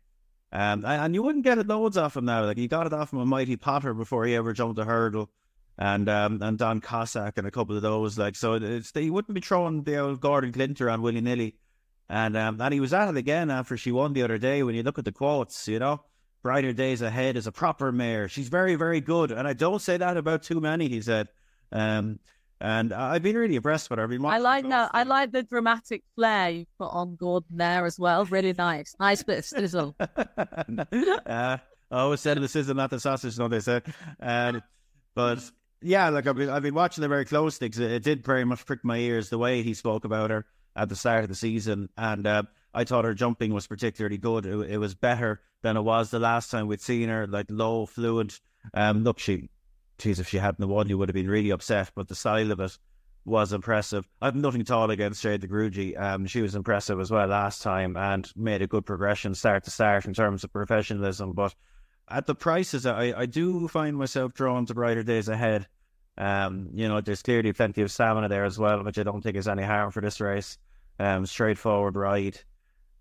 Um, and you wouldn't get it loads off him now. Like he got it off from a mighty Potter before he ever jumped a hurdle, and um, and Don Cossack and a couple of those. Like so, it's he wouldn't be throwing the old Gordon Glinter on willy nilly. And um, and he was at it again after she won the other day. When you look at the quotes, you know, Brighterdaysahead is a proper mare. She's very, very good. And I don't say that about too many, he said. Um, and I've been really impressed with her. I've I like that. I like the dramatic flair you put on Gordon there as well. Really nice. Nice bit of sizzle. uh, I always said the sizzle, not the sausage, no, they said. Um, but yeah, like I've been, I've been watching it very closely because it, it, did very much prick my ears the way he spoke about her at the start of the season. And uh, I thought her jumping was particularly good. It, it, was better than it was the last time we'd seen her, like low, fluent. Um, look, she, geez, if she hadn't won, you would have been really upset. But the style of it was impressive. I've nothing at all against Jade De Grugy. Um, she was impressive as well last time and made a good progression start to start in terms of professionalism. But at the prices, I, I do find myself drawn to Brighterdaysahead. Um, you know, there's clearly plenty of stamina there as well, which I don't think is any harm for this race. Um, straightforward ride.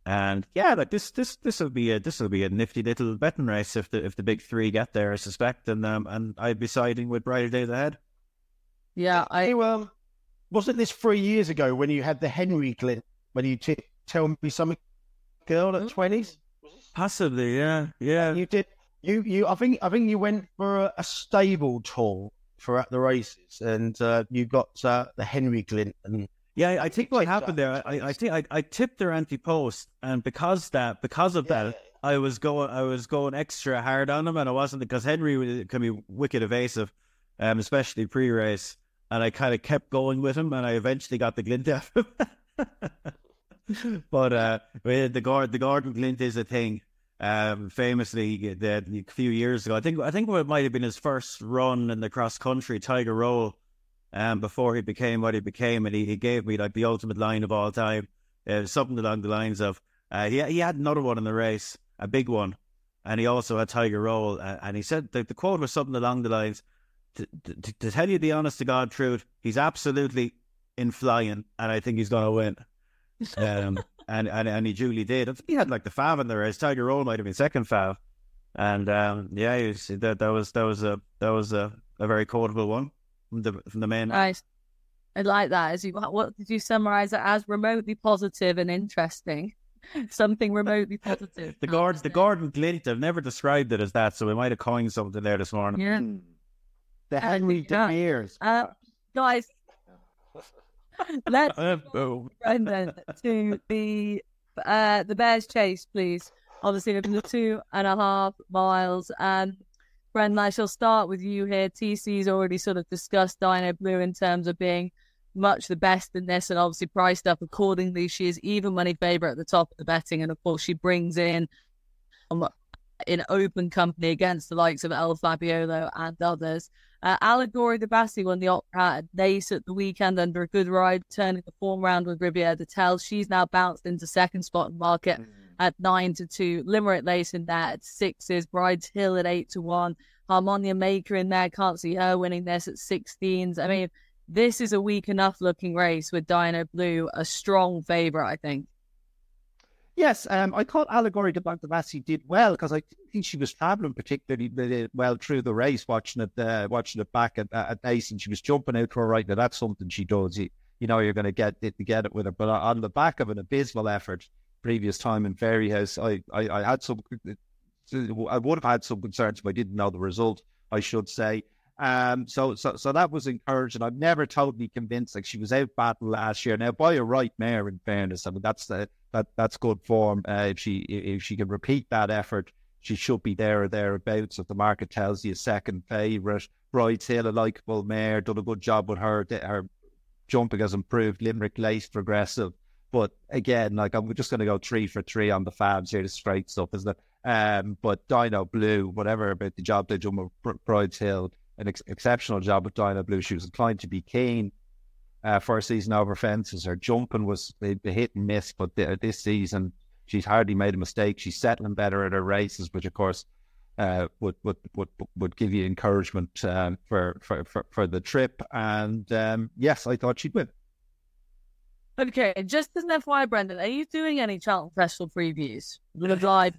And yeah, like this, this, this will be a this will be a nifty little betting race if the if the big three get there, I suspect, and um, and I'd be siding with Brighterdaysahead. Yeah, I um, wasn't this three years ago when you had the Henry Glint when you t- tell me something, girl at mm. twenties? Possibly, yeah, yeah. You did. You you. I think I think you went for a, a stable tour for at the races, and uh, you got uh, the Henry Glint and yeah, I think what happened there, I, I think I, I tipped their anti post, and because that, because of yeah. that, I was going, I was going extra hard on them, and I wasn't because Henry can be wicked evasive, um, especially pre-race, and I kind of kept going with him, and I eventually got the glint out of him. but uh, the guard, the Gordon glint is a thing. Um, famously, the, a few years ago, I think, I think it might have been his first run in the cross country Tiger Roll um, before he became what he became, and he, he gave me like the ultimate line of all time, uh, something along the lines of uh, he he had another one in the race, a big one, and he also had Tiger Roll, uh, and he said the, the quote was something along the lines. To, to, to, tell you the honest to God truth, he's absolutely in flying, and I think he's going to win. Um, and, and and he duly did. He had like the fav in the race. Tiger Roll might have been second fav, and um, yeah, was, that that was that was a that was a, a very quotable one from the from the main. Nice. I like that. As you, what did you summarize it as? Remotely positive and interesting. something remotely positive. the Gordon, the Gordon Glint. I've never described it as that, so we might have coined something there this morning. Yeah. The Henry De Beers. Uh, guys, Let's Uh, Brendan to the uh, the Mares' chase, please. Obviously, looking at two and a half miles. Um, Brendan, I shall start with you here. TC's already sort of discussed Dinoblue in terms of being much the best in this and obviously priced up accordingly. She is even money favourite at the top of the betting. And of course, she brings in um, in open company against the likes of El Fabiolo and others. Uh, Allegorie de Vassy won the Opera at Naas at the weekend under a good ride, turning the form round with Riviere d'Etel. She's now bounced into second spot in market at nine to two. Limerick Lace in there at sixes. Brides Hill at eight to one. Harmonia Maker in there. Can't see her winning this at 16s. I mean, this is a weak enough looking race with Dinoblue, a strong favourite, I think. Yes, um, I thought Allegory de Blanc did well because I think she was traveling particularly well through the race, watching it, uh, watching it back at at and she was jumping out to her right. Now that's something she does. You, you know, you're going to get it to get it with her. But on the back of an abysmal effort previous time in Fairyhouse, I, I, I had some, I would have had some concerns if I didn't know the result. I should say. Um, so, so, so that was encouraging. I'm never totally convinced. Like she was out battle last year. Now, by a right mare, in fairness, I mean that's the that that's good form. Uh, if she if she can repeat that effort, she should be there or thereabouts. If the market tells you second favourite, Brides Hill, a likeable mare, done a good job with her. Her jumping has improved. Limerick Lace progressive. But again, like I'm just going to go three for three on the fabs here, the straight stuff, isn't it? Um, but Dinoblue, whatever about the job they done with Brides Hill, an ex- exceptional job with Dinoblue. She was inclined to be keen uh, first season over fences. Her jumping was hit and miss, but this season she's hardly made a mistake. She's settling better at her races, which of course uh, would, would would would give you encouragement um, for, for, for for the trip. And um, yes, I thought she'd win. Okay, just as an FYI, Brendan, are you doing any Charlton Festival previews? Live live.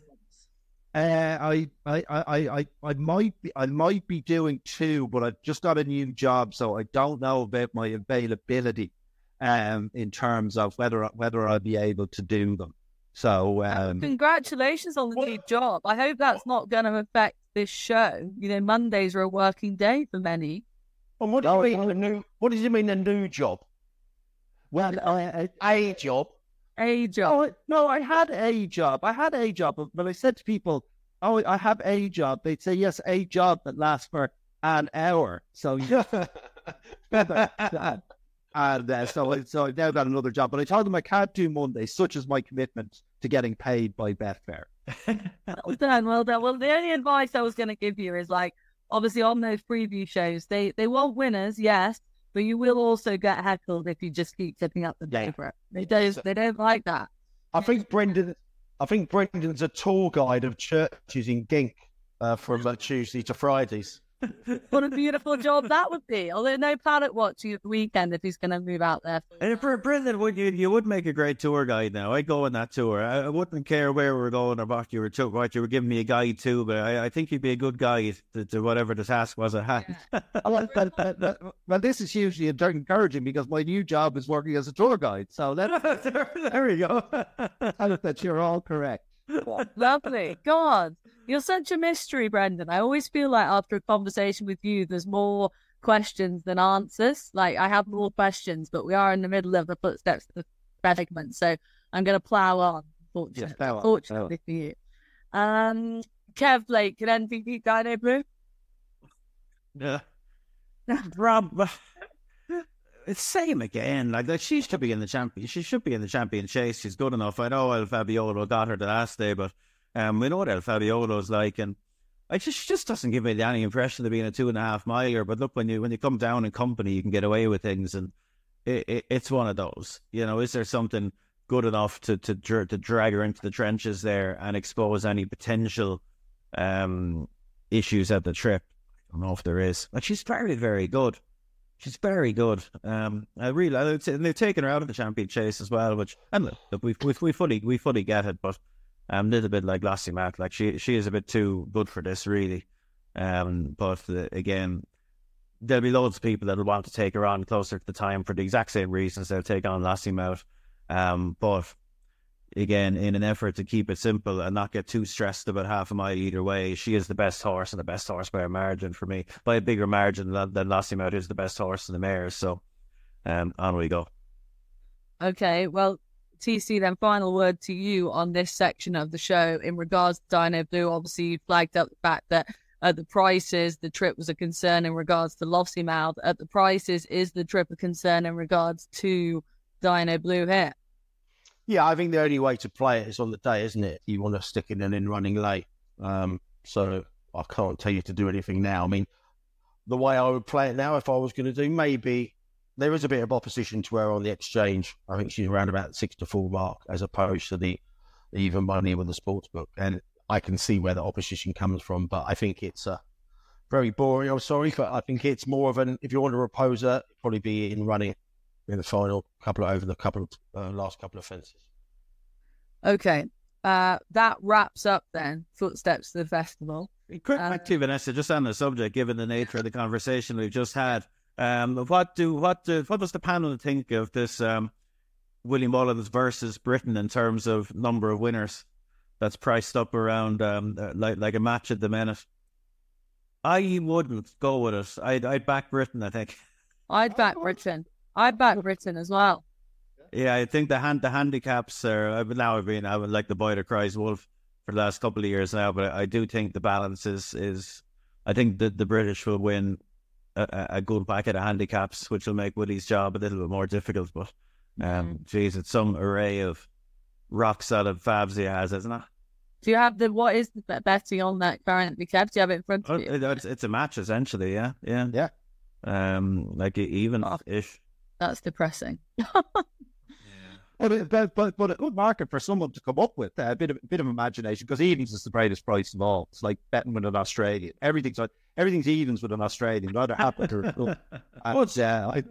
Uh, I, I, I, I, I might be, I might be doing two, but I've just got a new job, so I don't know about my availability, um, in terms of whether whether I'll be able to do them. So, um, congratulations on the new job. I hope that's not going to affect this show. You know, Mondays are a working day for many. And what do you mean a new? What does it mean a new job? Well, I, I, A job. A job. Oh, no, I had a job. I had a job, but I said to people, "Oh, I have a job," they'd say, "Yes, a job that lasts for an hour." So, and uh, so, so I've now got another job. But I told them I can't do Monday, such as my commitment to getting paid by Betfair. well done, well done. Well, the only advice I was going to give you is like, obviously, on those preview shows, they they want winners, yes, but you will also get heckled if you just keep tipping up the Yeah. favourite. They don't they don't like that. I think Brendan. I think Brendan's a tour guide of churches in Gink uh, from uh, Tuesday to Fridays. What a beautiful job that would be. Although no planet watching at the weekend if he's going to move out there. And for Brendan, would you you would make a great tour guide now? I'd go on that tour. I, I wouldn't care where we were going or what you were to, what you were giving me a guide to, but I, I think you'd be a good guide to, to whatever the task was at hand. well, well, well, well, this is hugely encouraging because my new job is working as a tour guide. So let there, there we go. that you're all correct. Lovely. God, you're such a mystery, Brendan. I always feel like after a conversation with you, there's more questions than answers. Like I have more questions, but we are in the middle of the footsteps of the segment, so I'm going to plow on. Fortunately, Yes, plow on, fortunately for you. Um, Kev Blake, can anything beat Dinoblue? Yeah. Rob, it's same again. Like, like she should be in the champion. She should be in the champion chase. She's good enough. I know El Fabiolo got her the last day, but um, we know what El Fabiolo's like, and I just just doesn't give me any impression of being a two and a half miler. But look, when you when you come down in company, you can get away with things, and it, it, it's one of those. You know, is there something good enough to to to drag her into the trenches there and expose any potential um issues at the trip? I don't know if there is. but she's very, very good. She's very good. Um, I really, and they've taken her out of the champion chase as well, which and look, look, we we we fully we fully get it, but a little bit like Lossiemouth, like she she is a bit too good for this, really. Um, but uh, again, there'll be loads of people that'll want to take her on closer to the time for the exact same reasons they'll take on Lossiemouth. Um, but again, in an effort to keep it simple and not get too stressed about half a mile either way, she is the best horse and the best horse by a margin for me, by a bigger margin than, than Lossiemouth is the best horse in the mare. So, um, on we go. Okay, well, TC, then final word to you on this section of the show in regards to Dinoblue. Obviously, you flagged up the fact that at the prices, the trip was a concern in regards to Lossiemouth. At the prices, is the trip a concern in regards to Dino Blue here? Yeah, I think the only way to play it is on the day, isn't it? You want to stick it in and in running late. Um, so I can't tell you to do anything now. I mean, the way I would play it now, if I was going to do, maybe there is a bit of opposition to her on the exchange. I think she's around about six to four mark as opposed to the, the even money with the sports book. And I can see where the opposition comes from, but I think it's uh, very boring. I'm sorry, but I think it's more of an if you want to oppose her, probably be in running in the final couple of, over the couple of uh, last couple of fences. Okay, uh, that wraps up then footsteps to the festival. Quick back to Vanessa, just on the subject, given the nature of the conversation we've just had. Um, what do what do, what does the panel think of this um, Willie Mullins versus Britain in terms of number of winners? That's priced up around um, uh, like like a match at the minute. I wouldn't go with it. I'd I'd back Britain. I think. I'd back Britain. I'd back Britain as well. Yeah, I think the hand the handicaps are. I've now I've been I would like the boy that cries wolf for the last couple of years now, but I do think the balance is is. I think that the British will win a, a good packet of handicaps, which will make Woody's job a little bit more difficult. But, um, mm. geez, it's some array of rock solid fabs he has, isn't it? Do you have the what is the betting on that currently kept? Do you have it in front of oh, you? It's, it's a match essentially, yeah, yeah, yeah. Um, like even ish. That's depressing. But, but, but, but a good market for someone to come up with uh, a bit of a bit of imagination because evens is the greatest price of all. It's like betting with an Australian. Everything's everything's evens with an Australian. Rather happy to. What's that? I,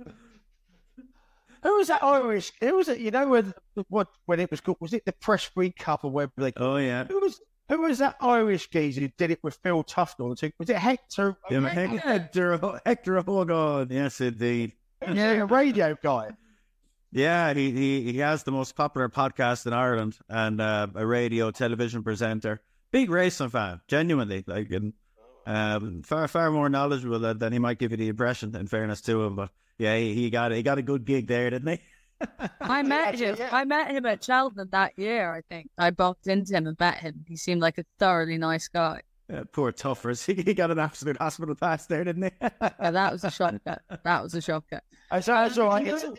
who was that Irish? Who was it? You know when what when it was called? Was it the Prestbury Cup or whatever they? Oh yeah. Who was who was that Irish geezer who did it with Phil Tufnell? Was it Hector? Yeah, Hector, Hector, Hector Hogan. Yes, indeed. Yeah, a radio guy. Yeah, he, he he has the most popular podcast in Ireland and uh, a radio television presenter. Big racing fan, genuinely, like and um, far far more knowledgeable than, than, he might give you the impression. In fairness to him, but yeah, he, he got he got a good gig there, didn't he? I met him. I met him at Cheltenham that year. I think I bumped into him and met him. He seemed like a thoroughly nice guy. Yeah, poor Tuffers. He got an absolute hospital pass there, didn't he? yeah, that was a shocker. That was a shocker. I saw. I saw.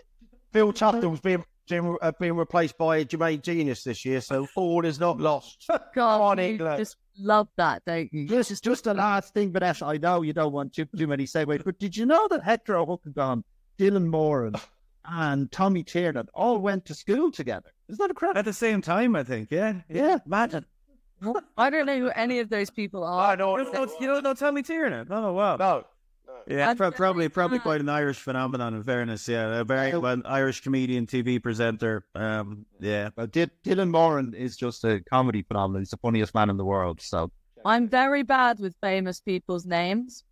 Phil Tufnell's being being, uh, being replaced by Jermaine Jenas this year, so all is not lost. God, on, England. just love that, don't you? Just, just, just the last thing, Vanessa. I know you don't want too, too many segues, but did you know that Hector Ó hEochagáin, Dylan Moran, and Tommy Tiernan all went to school together? Isn't that incredible? At the same time, I think. Yeah, yeah. Imagine. I don't know who any of those people are. I don't know. You don't know Tommy Tiernan? Oh, wow. No. Yeah, probably probably quite an Irish phenomenon. In fairness, yeah, a very well Irish comedian, TV presenter. Um, yeah, but D- Dylan Moran is just a comedy phenomenon. He's the funniest man in the world. So I'm very bad with famous people's names.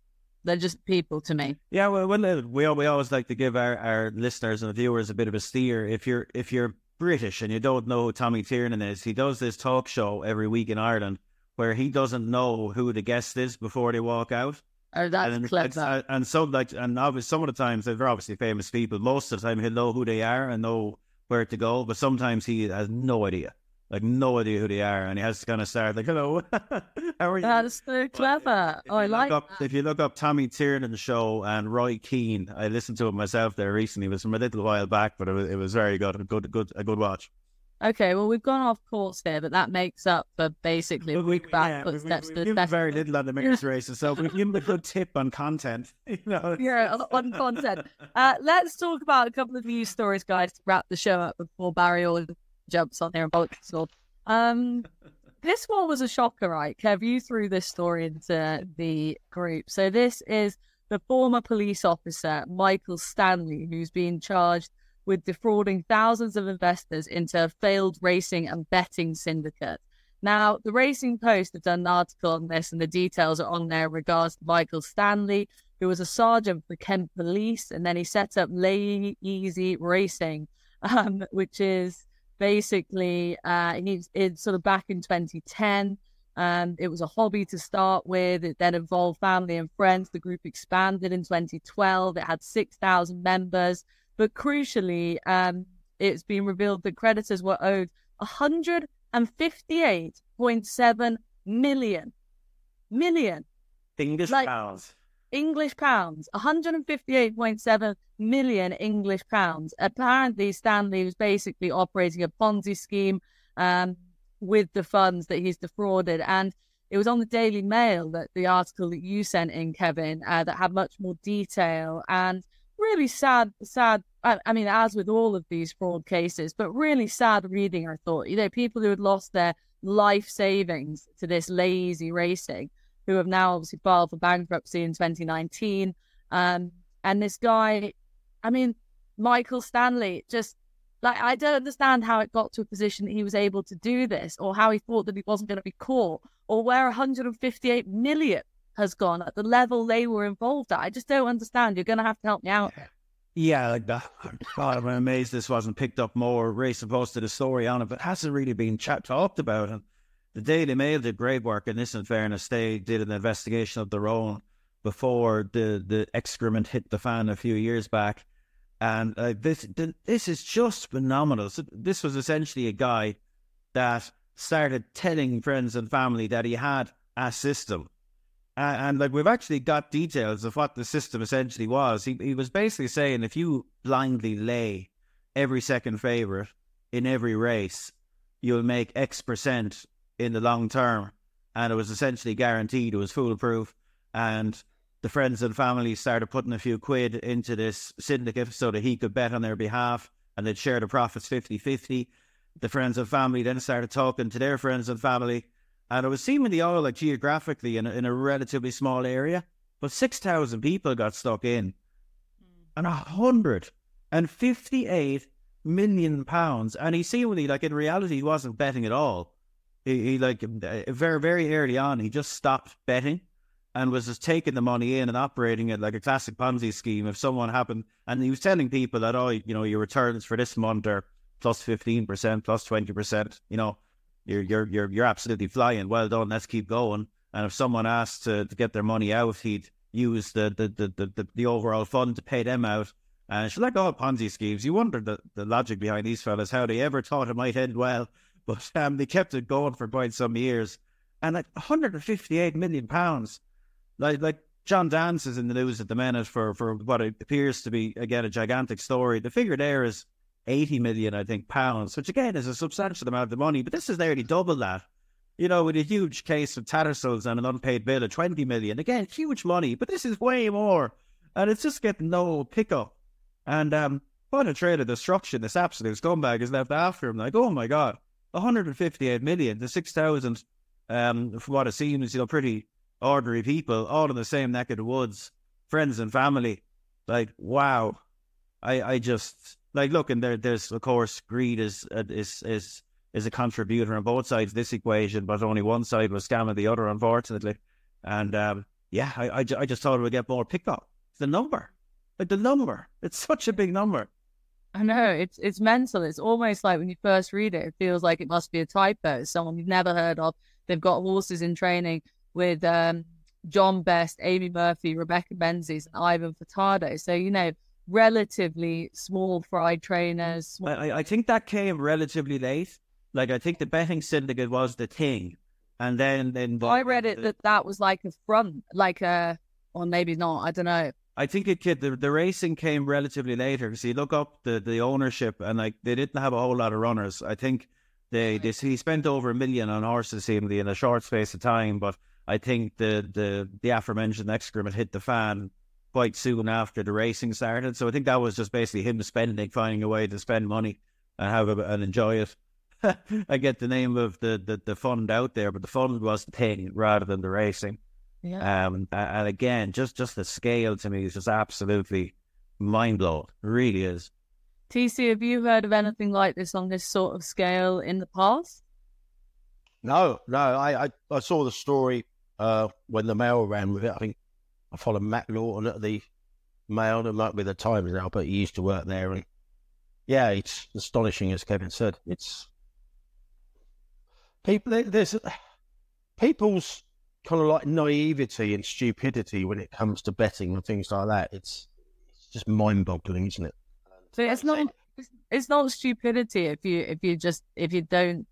They're just people to me. Yeah, well, well we we always like to give our, our listeners and viewers a bit of a steer. If you're if you're British and you don't know who Tommy Tiernan is, he does this talk show every week in Ireland where he doesn't know who the guest is before they walk out. Oh, that's and, clever. And, some like, and obviously, some of the times they're obviously famous people. Most of the time, he'll know who they are and know where to go. But sometimes he has no idea, like no idea who they are, and he has to kind of start like, "Hello, how are you?" That's so clever. oh, I like up. If you look up Tommy Tiernan show and Roy Keane, I listened to it myself there recently. It was from a little while back, but it was, it was very good, a good, good, a good watch. Okay, well, we've gone off course there, but that makes up for basically week back yeah, footsteps we, we, we, very little on the mixed races, so we've given a good tip on content. You know? Yeah, on content. Uh, let's talk about a couple of news stories, guys, to wrap the show up before Barry all jumps on there and bolts Um, this one was a shocker, right? Kev, you threw this story into the group. So this is the former police officer, Michael Stanley, who's being charged with defrauding thousands of investors into a failed racing and betting syndicate. Now, the Racing Post have done an article on this, and the details are on there in regards to Michael Stanley, who was a sergeant for Kent Police, and then he set up Lay Easy Racing, um, which is basically uh, it's sort of back in 2010. And it was a hobby to start with. It then involved family and friends. The group expanded in 2012. It had 6,000 members. But crucially, um, it's been revealed that creditors were owed 158.7 million. Million. English Like- pounds. English pounds, 158.7 million English pounds. Apparently, Stanley was basically operating a Ponzi scheme um, with the funds that he's defrauded. And it was on the Daily Mail that the article that you sent in, Kevin, uh, that had much more detail and really sad, sad. I, mean, as with all of these fraud cases, but really sad reading, I thought. You know, people who had lost their life savings to this Lay Easy Racing who have now obviously filed for bankruptcy in 2019. Um, and this guy, I mean, Michael Stanley, just like I don't understand how it got to a position that he was able to do this, or how he thought that he wasn't going to be caught, or where 158 million has gone at the level they were involved at. I just don't understand. You're going to have to help me out. Yeah, like that. God, I'm amazed this wasn't picked up more. Racing posted a story on it, but hasn't really been chat talked about. And the Daily Mail did great work in this. In fairness, they did an investigation of their own before the the excrement hit the fan a few years back, and uh, this th- this is just phenomenal. So this was essentially a guy that started telling friends and family that he had a system. And like we've actually got details of what the system essentially was. He he was basically saying if you blindly lay every second favorite in every race, you'll make X percent in the long term. And it was essentially guaranteed. It was foolproof. And the friends and family started putting a few quid into this syndicate so that he could bet on their behalf and they'd share the profits 50 50. The friends and family then started talking to their friends and family. And it was seemingly all like geographically in a, in a relatively small area. But 6,000 people got stuck in. And a hundred and fifty-eight million pounds. And he seemingly, like in reality, he wasn't betting at all. He, he like uh, very, very early on, he just stopped betting and was just taking the money in and operating it like a classic Ponzi scheme. If someone happened, and he was telling people that, oh, you know, your returns for this month are plus plus fifteen percent, plus plus twenty percent. You know, you're you're you're you're absolutely flying. Well done. Let's keep going. And if someone asked to, to get their money out, he'd use the the, the, the, the overall fund to pay them out. And it's like all Ponzi schemes. You wonder the, the logic behind these fellas, how they ever thought it might end well. But um, they kept it going for quite some years. And like 158 million pounds. Like like John Dance is in the news at the minute for, for what appears to be again a gigantic story. The figure there is 80 million, I think, pounds, which again is a substantial amount of money, but this is nearly double that. You know, with a huge case of Tattersalls and an unpaid bill of 20 million. Again, huge money, but this is way more. And it's just getting no pickup. And um, what a trail of destruction this absolute scumbag is left after him. Like, oh my God, 158 million to 6,000, um, from what it seems, you know, pretty ordinary people, all in the same neck of the woods, friends and family. Like, wow. I, I just, like, look, and there, there's, of course, greed is, uh, is, is, is a contributor on both sides of this equation, but only one side was scamming the other, unfortunately. And um, yeah, I, I, I just thought it would get more picked up. The number, like the number, it's such a big number. I know it's it's mental. It's almost like when you first read it, it feels like it must be a typo. Someone you've never heard of. They've got horses in training with um, John Best, Amy Murphy, Rebecca Menzies, and Ivan Furtado. So you know, relatively small fried mm-hmm. trainers. I, I- I think that came relatively late. Like I think the betting syndicate was the thing, and then then the, I read it the- that that was like a front, like a, or maybe not. I don't know. I think it kid the, the racing came relatively later because you look up the, the ownership and like they didn't have a whole lot of runners. I think they they he spent over a million on horses seemingly in a short space of time, but I think the the the aforementioned excrement hit the fan quite soon after the racing started. So I think that was just basically him spending, finding a way to spend money and have a, and enjoy it. I get the name of the, the, the fund out there, but the fund was the thing rather than the racing. Yeah. Um, and again, just just the scale to me is just absolutely mind blowing. Really is. TC, have you heard of anything like this on this sort of scale in the past? No, no. I, I, I saw the story uh, when the Mail ran with it. I think I followed Matt Lawton at the Mail. It might be the Times now, but he used to work there. And yeah, it's astonishing, as Kevin said. It's people. There's people's kind of like naivety and stupidity when it comes to betting and things like that. It's it's just mind-boggling, isn't it? So it's not it's, it's not stupidity if you if you just if you don't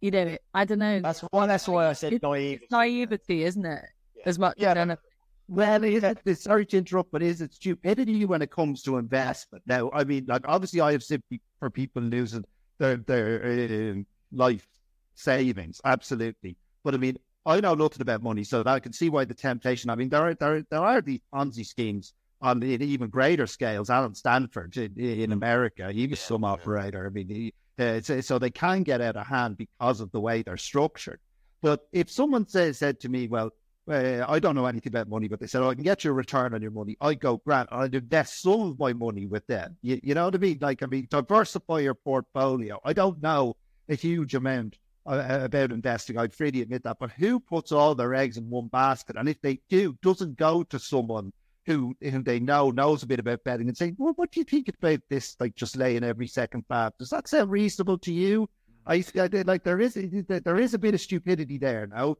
you know I don't know. That's why. That's why I said It's- naive. It's naivety, isn't it? Yeah. As much Yeah, as anything. Well, is it, it's sorry to interrupt, but is it stupidity when it comes to investment? Now, I mean, like obviously, I have sympathy for people losing their their uh, life savings, absolutely. But I mean, I know nothing about money, so I can see why the temptation. I mean, there are there there are these Ponzi schemes on the, even greater scales. Allen Stanford in, in America, he was Yeah, some operator. I mean, he, uh, so, so they can get out of hand because of the way they're structured. But if someone says said to me, well, uh, I don't know anything about money, but they said, oh, I can get you a return on your money. I go, Grant, I'd invest some of my money with them. You, you know what I mean? Like, I mean, diversify your portfolio. I don't know a huge amount uh, about investing. I'd freely admit that. But who puts all their eggs in one basket? And if they do, doesn't go to someone who, who they know knows a bit about betting and say, well, what do you think about this? Like, just laying every second fab. Does that sound reasonable to you? I, I like there is there is a bit of stupidity there now.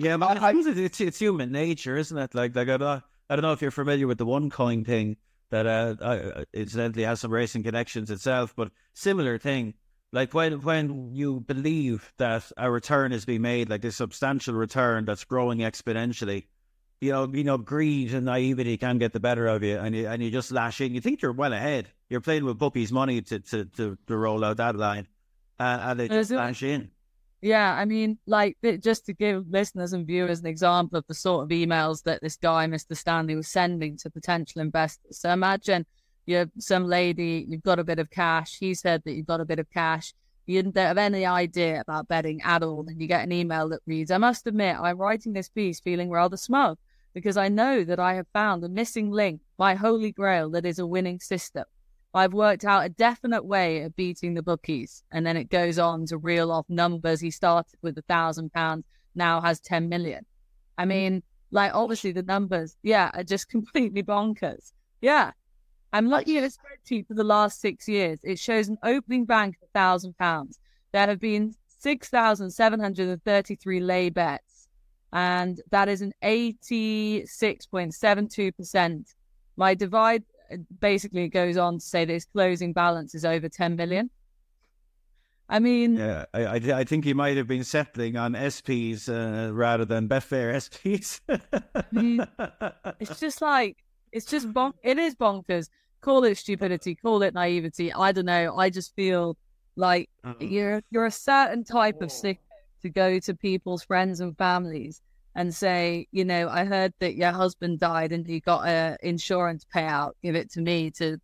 Yeah, but I- I it's, it's human nature, isn't it? Like, like I don't, I don't know if you're familiar with the OneCoin thing that uh, uh, incidentally has some racing connections itself, but similar thing. Like when when you believe that a return is being made, like this substantial return that's growing exponentially, you know, you know, greed and naivety can get the better of you, and you and you just lash in. You think you're well ahead. You're playing with puppies' money to to to, to roll out that line, uh, and they just lash in. Yeah, I mean, like just to give listeners and viewers an example of the sort of emails that this guy, Mr. Stanley, was sending to potential investors. So imagine you're some lady, you've got a bit of cash. He said that you've got a bit of cash. You didn't have any idea about betting at all, and you get an email that reads, "I must admit, I'm writing this piece feeling rather smug because I know that I have found the missing link, my holy grail that is a winning system." I've worked out a definite way of beating the bookies. And then it goes on to reel off numbers. He started with a thousand pounds, now has 10 million. I mm. mean, like, obviously the numbers, yeah, are just completely bonkers. Yeah. I'm looking at a spreadsheet for the last six years. It shows an opening bank of a thousand pounds. There have been 6,733 lay bets, and that is an 86.72%. My divide basically it goes on to say that his closing balance is over 10 million. I mean, Yeah, I, I, I think he might have been settling on SPs uh, rather than Betfair SPs. it's just like, it's just bon- it is bonkers. Call it stupidity, call it naivety. I don't know. I just feel like you're you're a certain type of sick to go to people's friends and families and say, you know, I heard that your husband died and you got a insurance payout. Give it to me to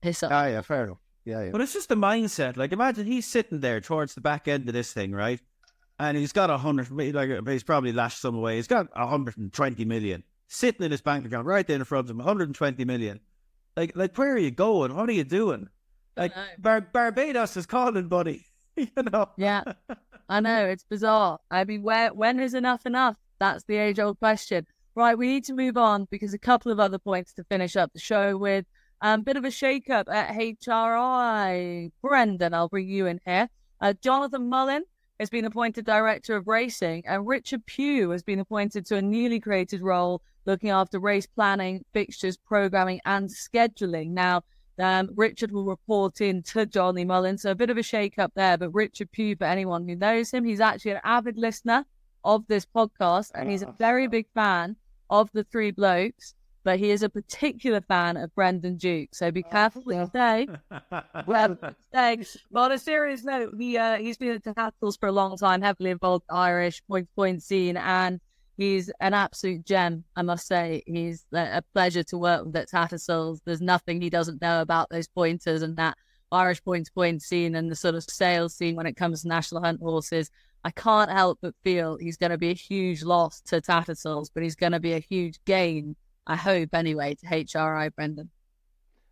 piss up. Ah, yeah, fair enough. Yeah, yeah. But it's just the mindset. Like, imagine he's sitting there towards the back end of this thing, right? And he's got a hundred, like, he's probably lashed some away. He's got a hundred and twenty million sitting in his bank account right there in front of him, 120 million. Like, like, where are you going? What are you doing? Like. Bar- Barbados is calling, buddy. you know? Yeah, I know it's bizarre. I mean, where when is enough enough? That's the age old question. Right, we need to move on because a couple of other points to finish up the show with. A um, bit of a shake up at HRI. Brendan, I'll bring you in here. Uh, Jonathan Mullen has been appointed director of racing, and Richard Pugh has been appointed to a newly created role looking after race planning, fixtures, programming, and scheduling. Now, um, Richard will report in to Johnny Mullen, so a bit of a shake up there. But Richard Pugh, for anyone who knows him, he's actually an avid listener of this podcast, and he's a very big fan of the three blokes. But he is a particular fan of Brendan Duke, so be careful what you say. Well, on a serious note, he uh, he's been at the Tattersall's for a long time, heavily involved in the Irish point to point scene, and he's an absolute gem. I must say, he's a pleasure to work with at Tattersall's. There's nothing he doesn't know about those pointers and that Irish point to point scene and the sort of sales scene when it comes to national hunt horses. I can't help but feel he's going to be a huge loss to Tattersalls, but he's going to be a huge gain. I hope anyway to HRI, Brendan.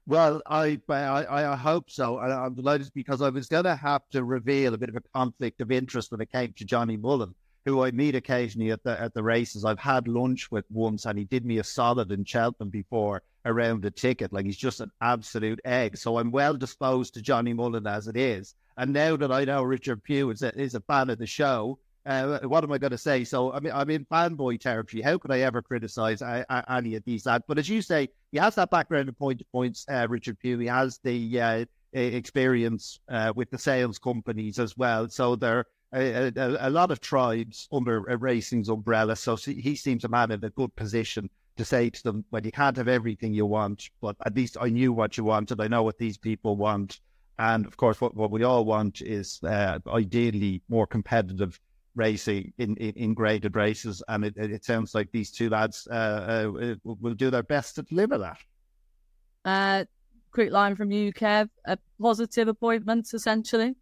Well, I, I I hope so. And I'm delighted because I was going to have to reveal a bit of a conflict of interest when it came to Johnny Mullen, who I meet occasionally at the at the races. I've had lunch with once, and he did me a solid in Cheltenham before around the ticket. Like he's just an absolute egg. So I'm well disposed to Johnny Mullen as it is. And now that I know Richard Pugh is a, is a fan of the show, uh, what am I going to say? So I mean, I'm in fanboy territory. How could I ever criticize uh, uh, any of these ads? But as you say, he has that background in point to points. Uh, Richard Pugh. He has the uh, experience uh, with the sales companies as well. So there are a, a, a, lot of tribes under a racing's umbrella. So he seems a man in a good position to say to them, "Well, you can't have everything you want, but at least I knew what you wanted. I know what these people want." And of course, what, what we all want is ideally more competitive racing in, in, in, graded races. And it, it sounds like these two lads uh, uh, will do their best to deliver that. Uh, quick line from you, Kev. A positive appointment, essentially.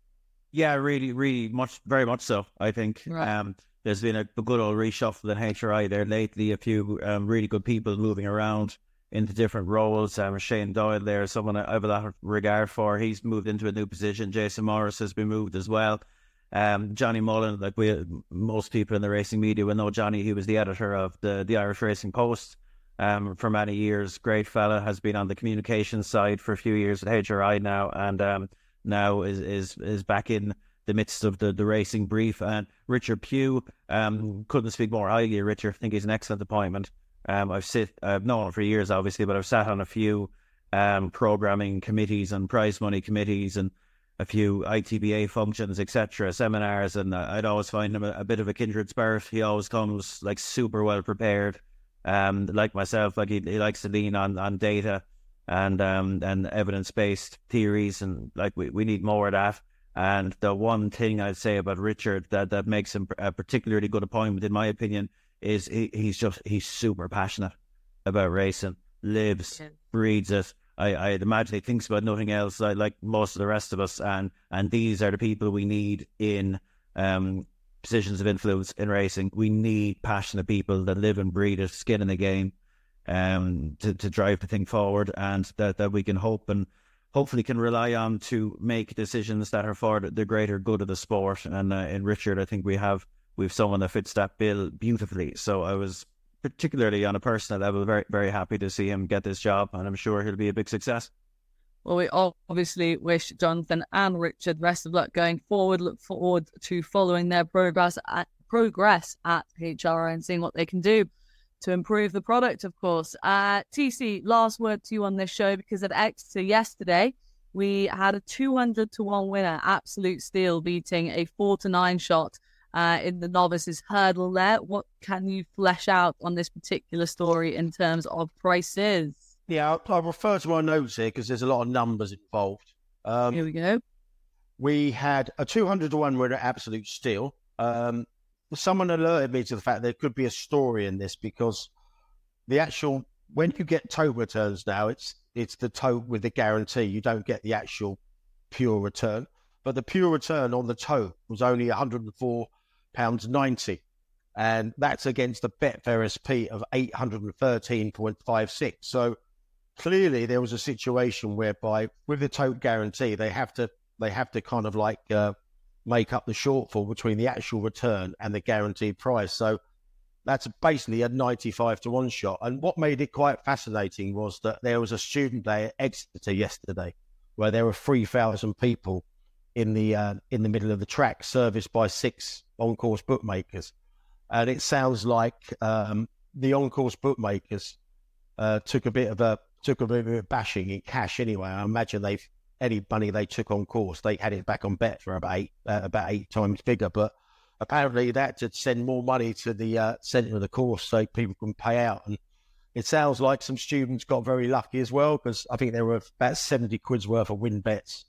Yeah, really, really much, very much so. I think right. um, there's been a, a, good old reshuffle in HRI there lately. A few um, really good people moving around into different roles. Um, Shane Doyle there, someone I have a lot of regard for. He's moved into a new position. Jason Morris has been moved as well. Um, Johnny Mullen, like we, most people in the racing media will know Johnny. He was the editor of the the Irish Racing Post um, for many years. Great fella, has been on the communications side for a few years at HRI now, and um, now is is is back in the midst of the, the racing brief. And Richard Pugh, um, couldn't speak more highly of Richard. I think he's an excellent appointment. Um, I've sit, I've known him for years, obviously, but I've sat on a few um, programming committees and prize money committees and a few ITBA functions, etc., seminars, and I'd always find him a, a, bit of a kindred spirit. He always comes like super well prepared, um, like myself. Like he, he likes to lean on on data and um and evidence based theories, and like we, we need more of that. And the one thing I'd say about Richard that that makes him a particularly good appointment, in my opinion, is he, he's just he's super passionate about racing, lives, breeds it I, I'd imagine he thinks about nothing else like, like most of the rest of us. And, and these are the people we need in um, positions of influence in racing. We need passionate people that live and breathe it, skin in the game, um, to, to drive the thing forward, and that, that we can hope and hopefully can rely on to make decisions that are for the greater good of the sport. And uh, in Richard, I think we have we've someone that fits that bill beautifully. So I was particularly on a personal level, very very happy to see him get this job, and I'm sure he'll be a big success. Well, we all obviously wish Jonathan and Richard rest of luck going forward. Look forward to following their progress at progress at HR and seeing what they can do to improve the product. Of course, uh, TC, last word to you on this show because at Exeter yesterday we had a 200 to one winner, Absolute Steel, beating a four to nine shot uh, in the novices hurdle there. What can you flesh out on this particular story in terms of prices? Yeah, I'll, I'll refer to my notes here because there's a lot of numbers involved. Um, here we go. We had a 200 to 1 winner Absolute Steel. Um, someone alerted me to the fact there could be a story in this because the actual, when you get tote returns now, it's it's the tote with the guarantee. You don't get the actual pure return. But the pure return on the tote was only 104 pounds ninety, and that's against the Betfair SP of eight hundred and thirteen point five six. So clearly, there was a situation whereby, with the tote guarantee, they have to they have to kind of like uh, make up the shortfall between the actual return and the guaranteed price. So that's basically a 95 to 1 shot. And what made it quite fascinating was that there was a student day at Exeter yesterday where there were 3,000 people in the uh, in the middle of the track, serviced by six on course bookmakers, and it sounds like um, the on course bookmakers uh, took a bit of a took a bit of a bashing in cash anyway. I imagine they any money they took on course, they had it back on Betfair about eight uh, about eight times bigger, but. Apparently, that to send more money to the uh, centre of the course so people can pay out. And it sounds like some students got very lucky as well because I think there were about 70 quid's worth of win bets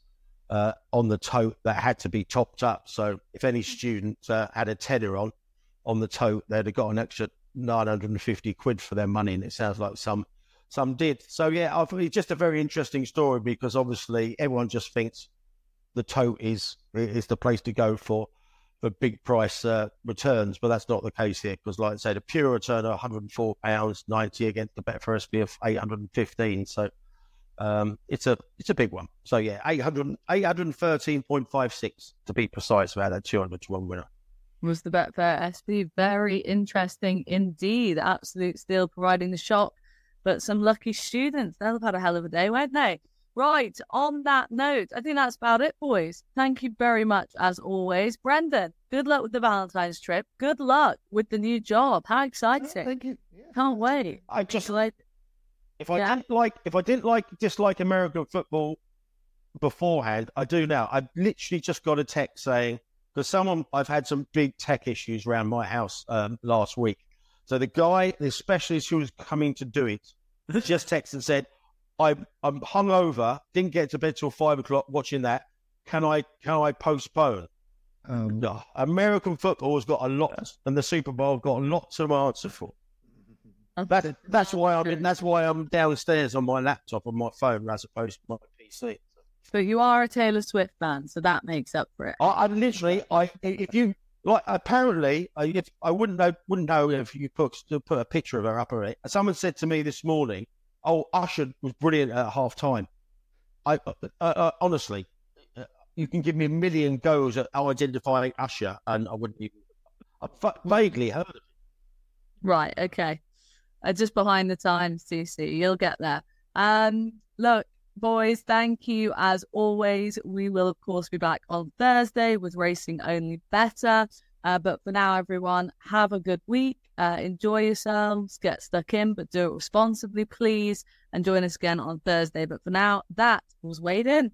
uh, on the tote that had to be topped up. So if any student uh, had a tenner on on the tote, they'd have got an extra 950 quid for their money, and it sounds like some some did. So yeah, I think it's just a very interesting story because obviously everyone just thinks the tote is is the place to go for for big price uh, returns, but that's not the case here because, like I say, the pure return of 104 pounds 90 against the Betfair SP of 815. So um, it's a it's a big one. So yeah, 800, 813.56 to be precise about that 200 to 1 winner. Was the Betfair SP very interesting indeed. Absolute Steel providing the shock, but some lucky students, they'll have had a hell of a day, won't they? Right. On that note, I think that's about it, boys. Thank you very much, as always. Brendan, good luck with the Valentine's trip. Good luck with the new job. How exciting. Thank you. Can't wait. I just Excited. if I Yeah. didn't like if I didn't like dislike American football beforehand, I do now. I literally just got a text saying because someone I've had some big tech issues around my house um, last week. So the guy, the specialist who was coming to do it, just texted and said, "I'm I'm hungover, didn't get to bed till five o'clock watching that. Can I can I postpone?" Um, No, American football has got a lot, and the Super Bowl got lots to answer for. That, that's why I'm in, that's why I'm downstairs on my laptop on my phone as opposed to my PC. But you are a Taylor Swift fan, so that makes up for it. I, I literally, I if you like, apparently, I, if I wouldn't know, wouldn't know if you put put a picture of her up on it. Someone said to me this morning, "Oh, Usher was brilliant at half time." I uh, uh, honestly, uh, you can give me a million goes at identifying Usher, and I wouldn't even. I vaguely heard of it. Right, okay. Uh, just behind the times, CC. You'll get there. Um, look, boys, thank you as always. We will, of course, be back on Thursday with Racing Only Bettor. Uh, but for now, everyone, have a good week. Uh, enjoy yourselves. Get stuck in, but do it responsibly, please. And join us again on Thursday. But for now, that was Weighed-In.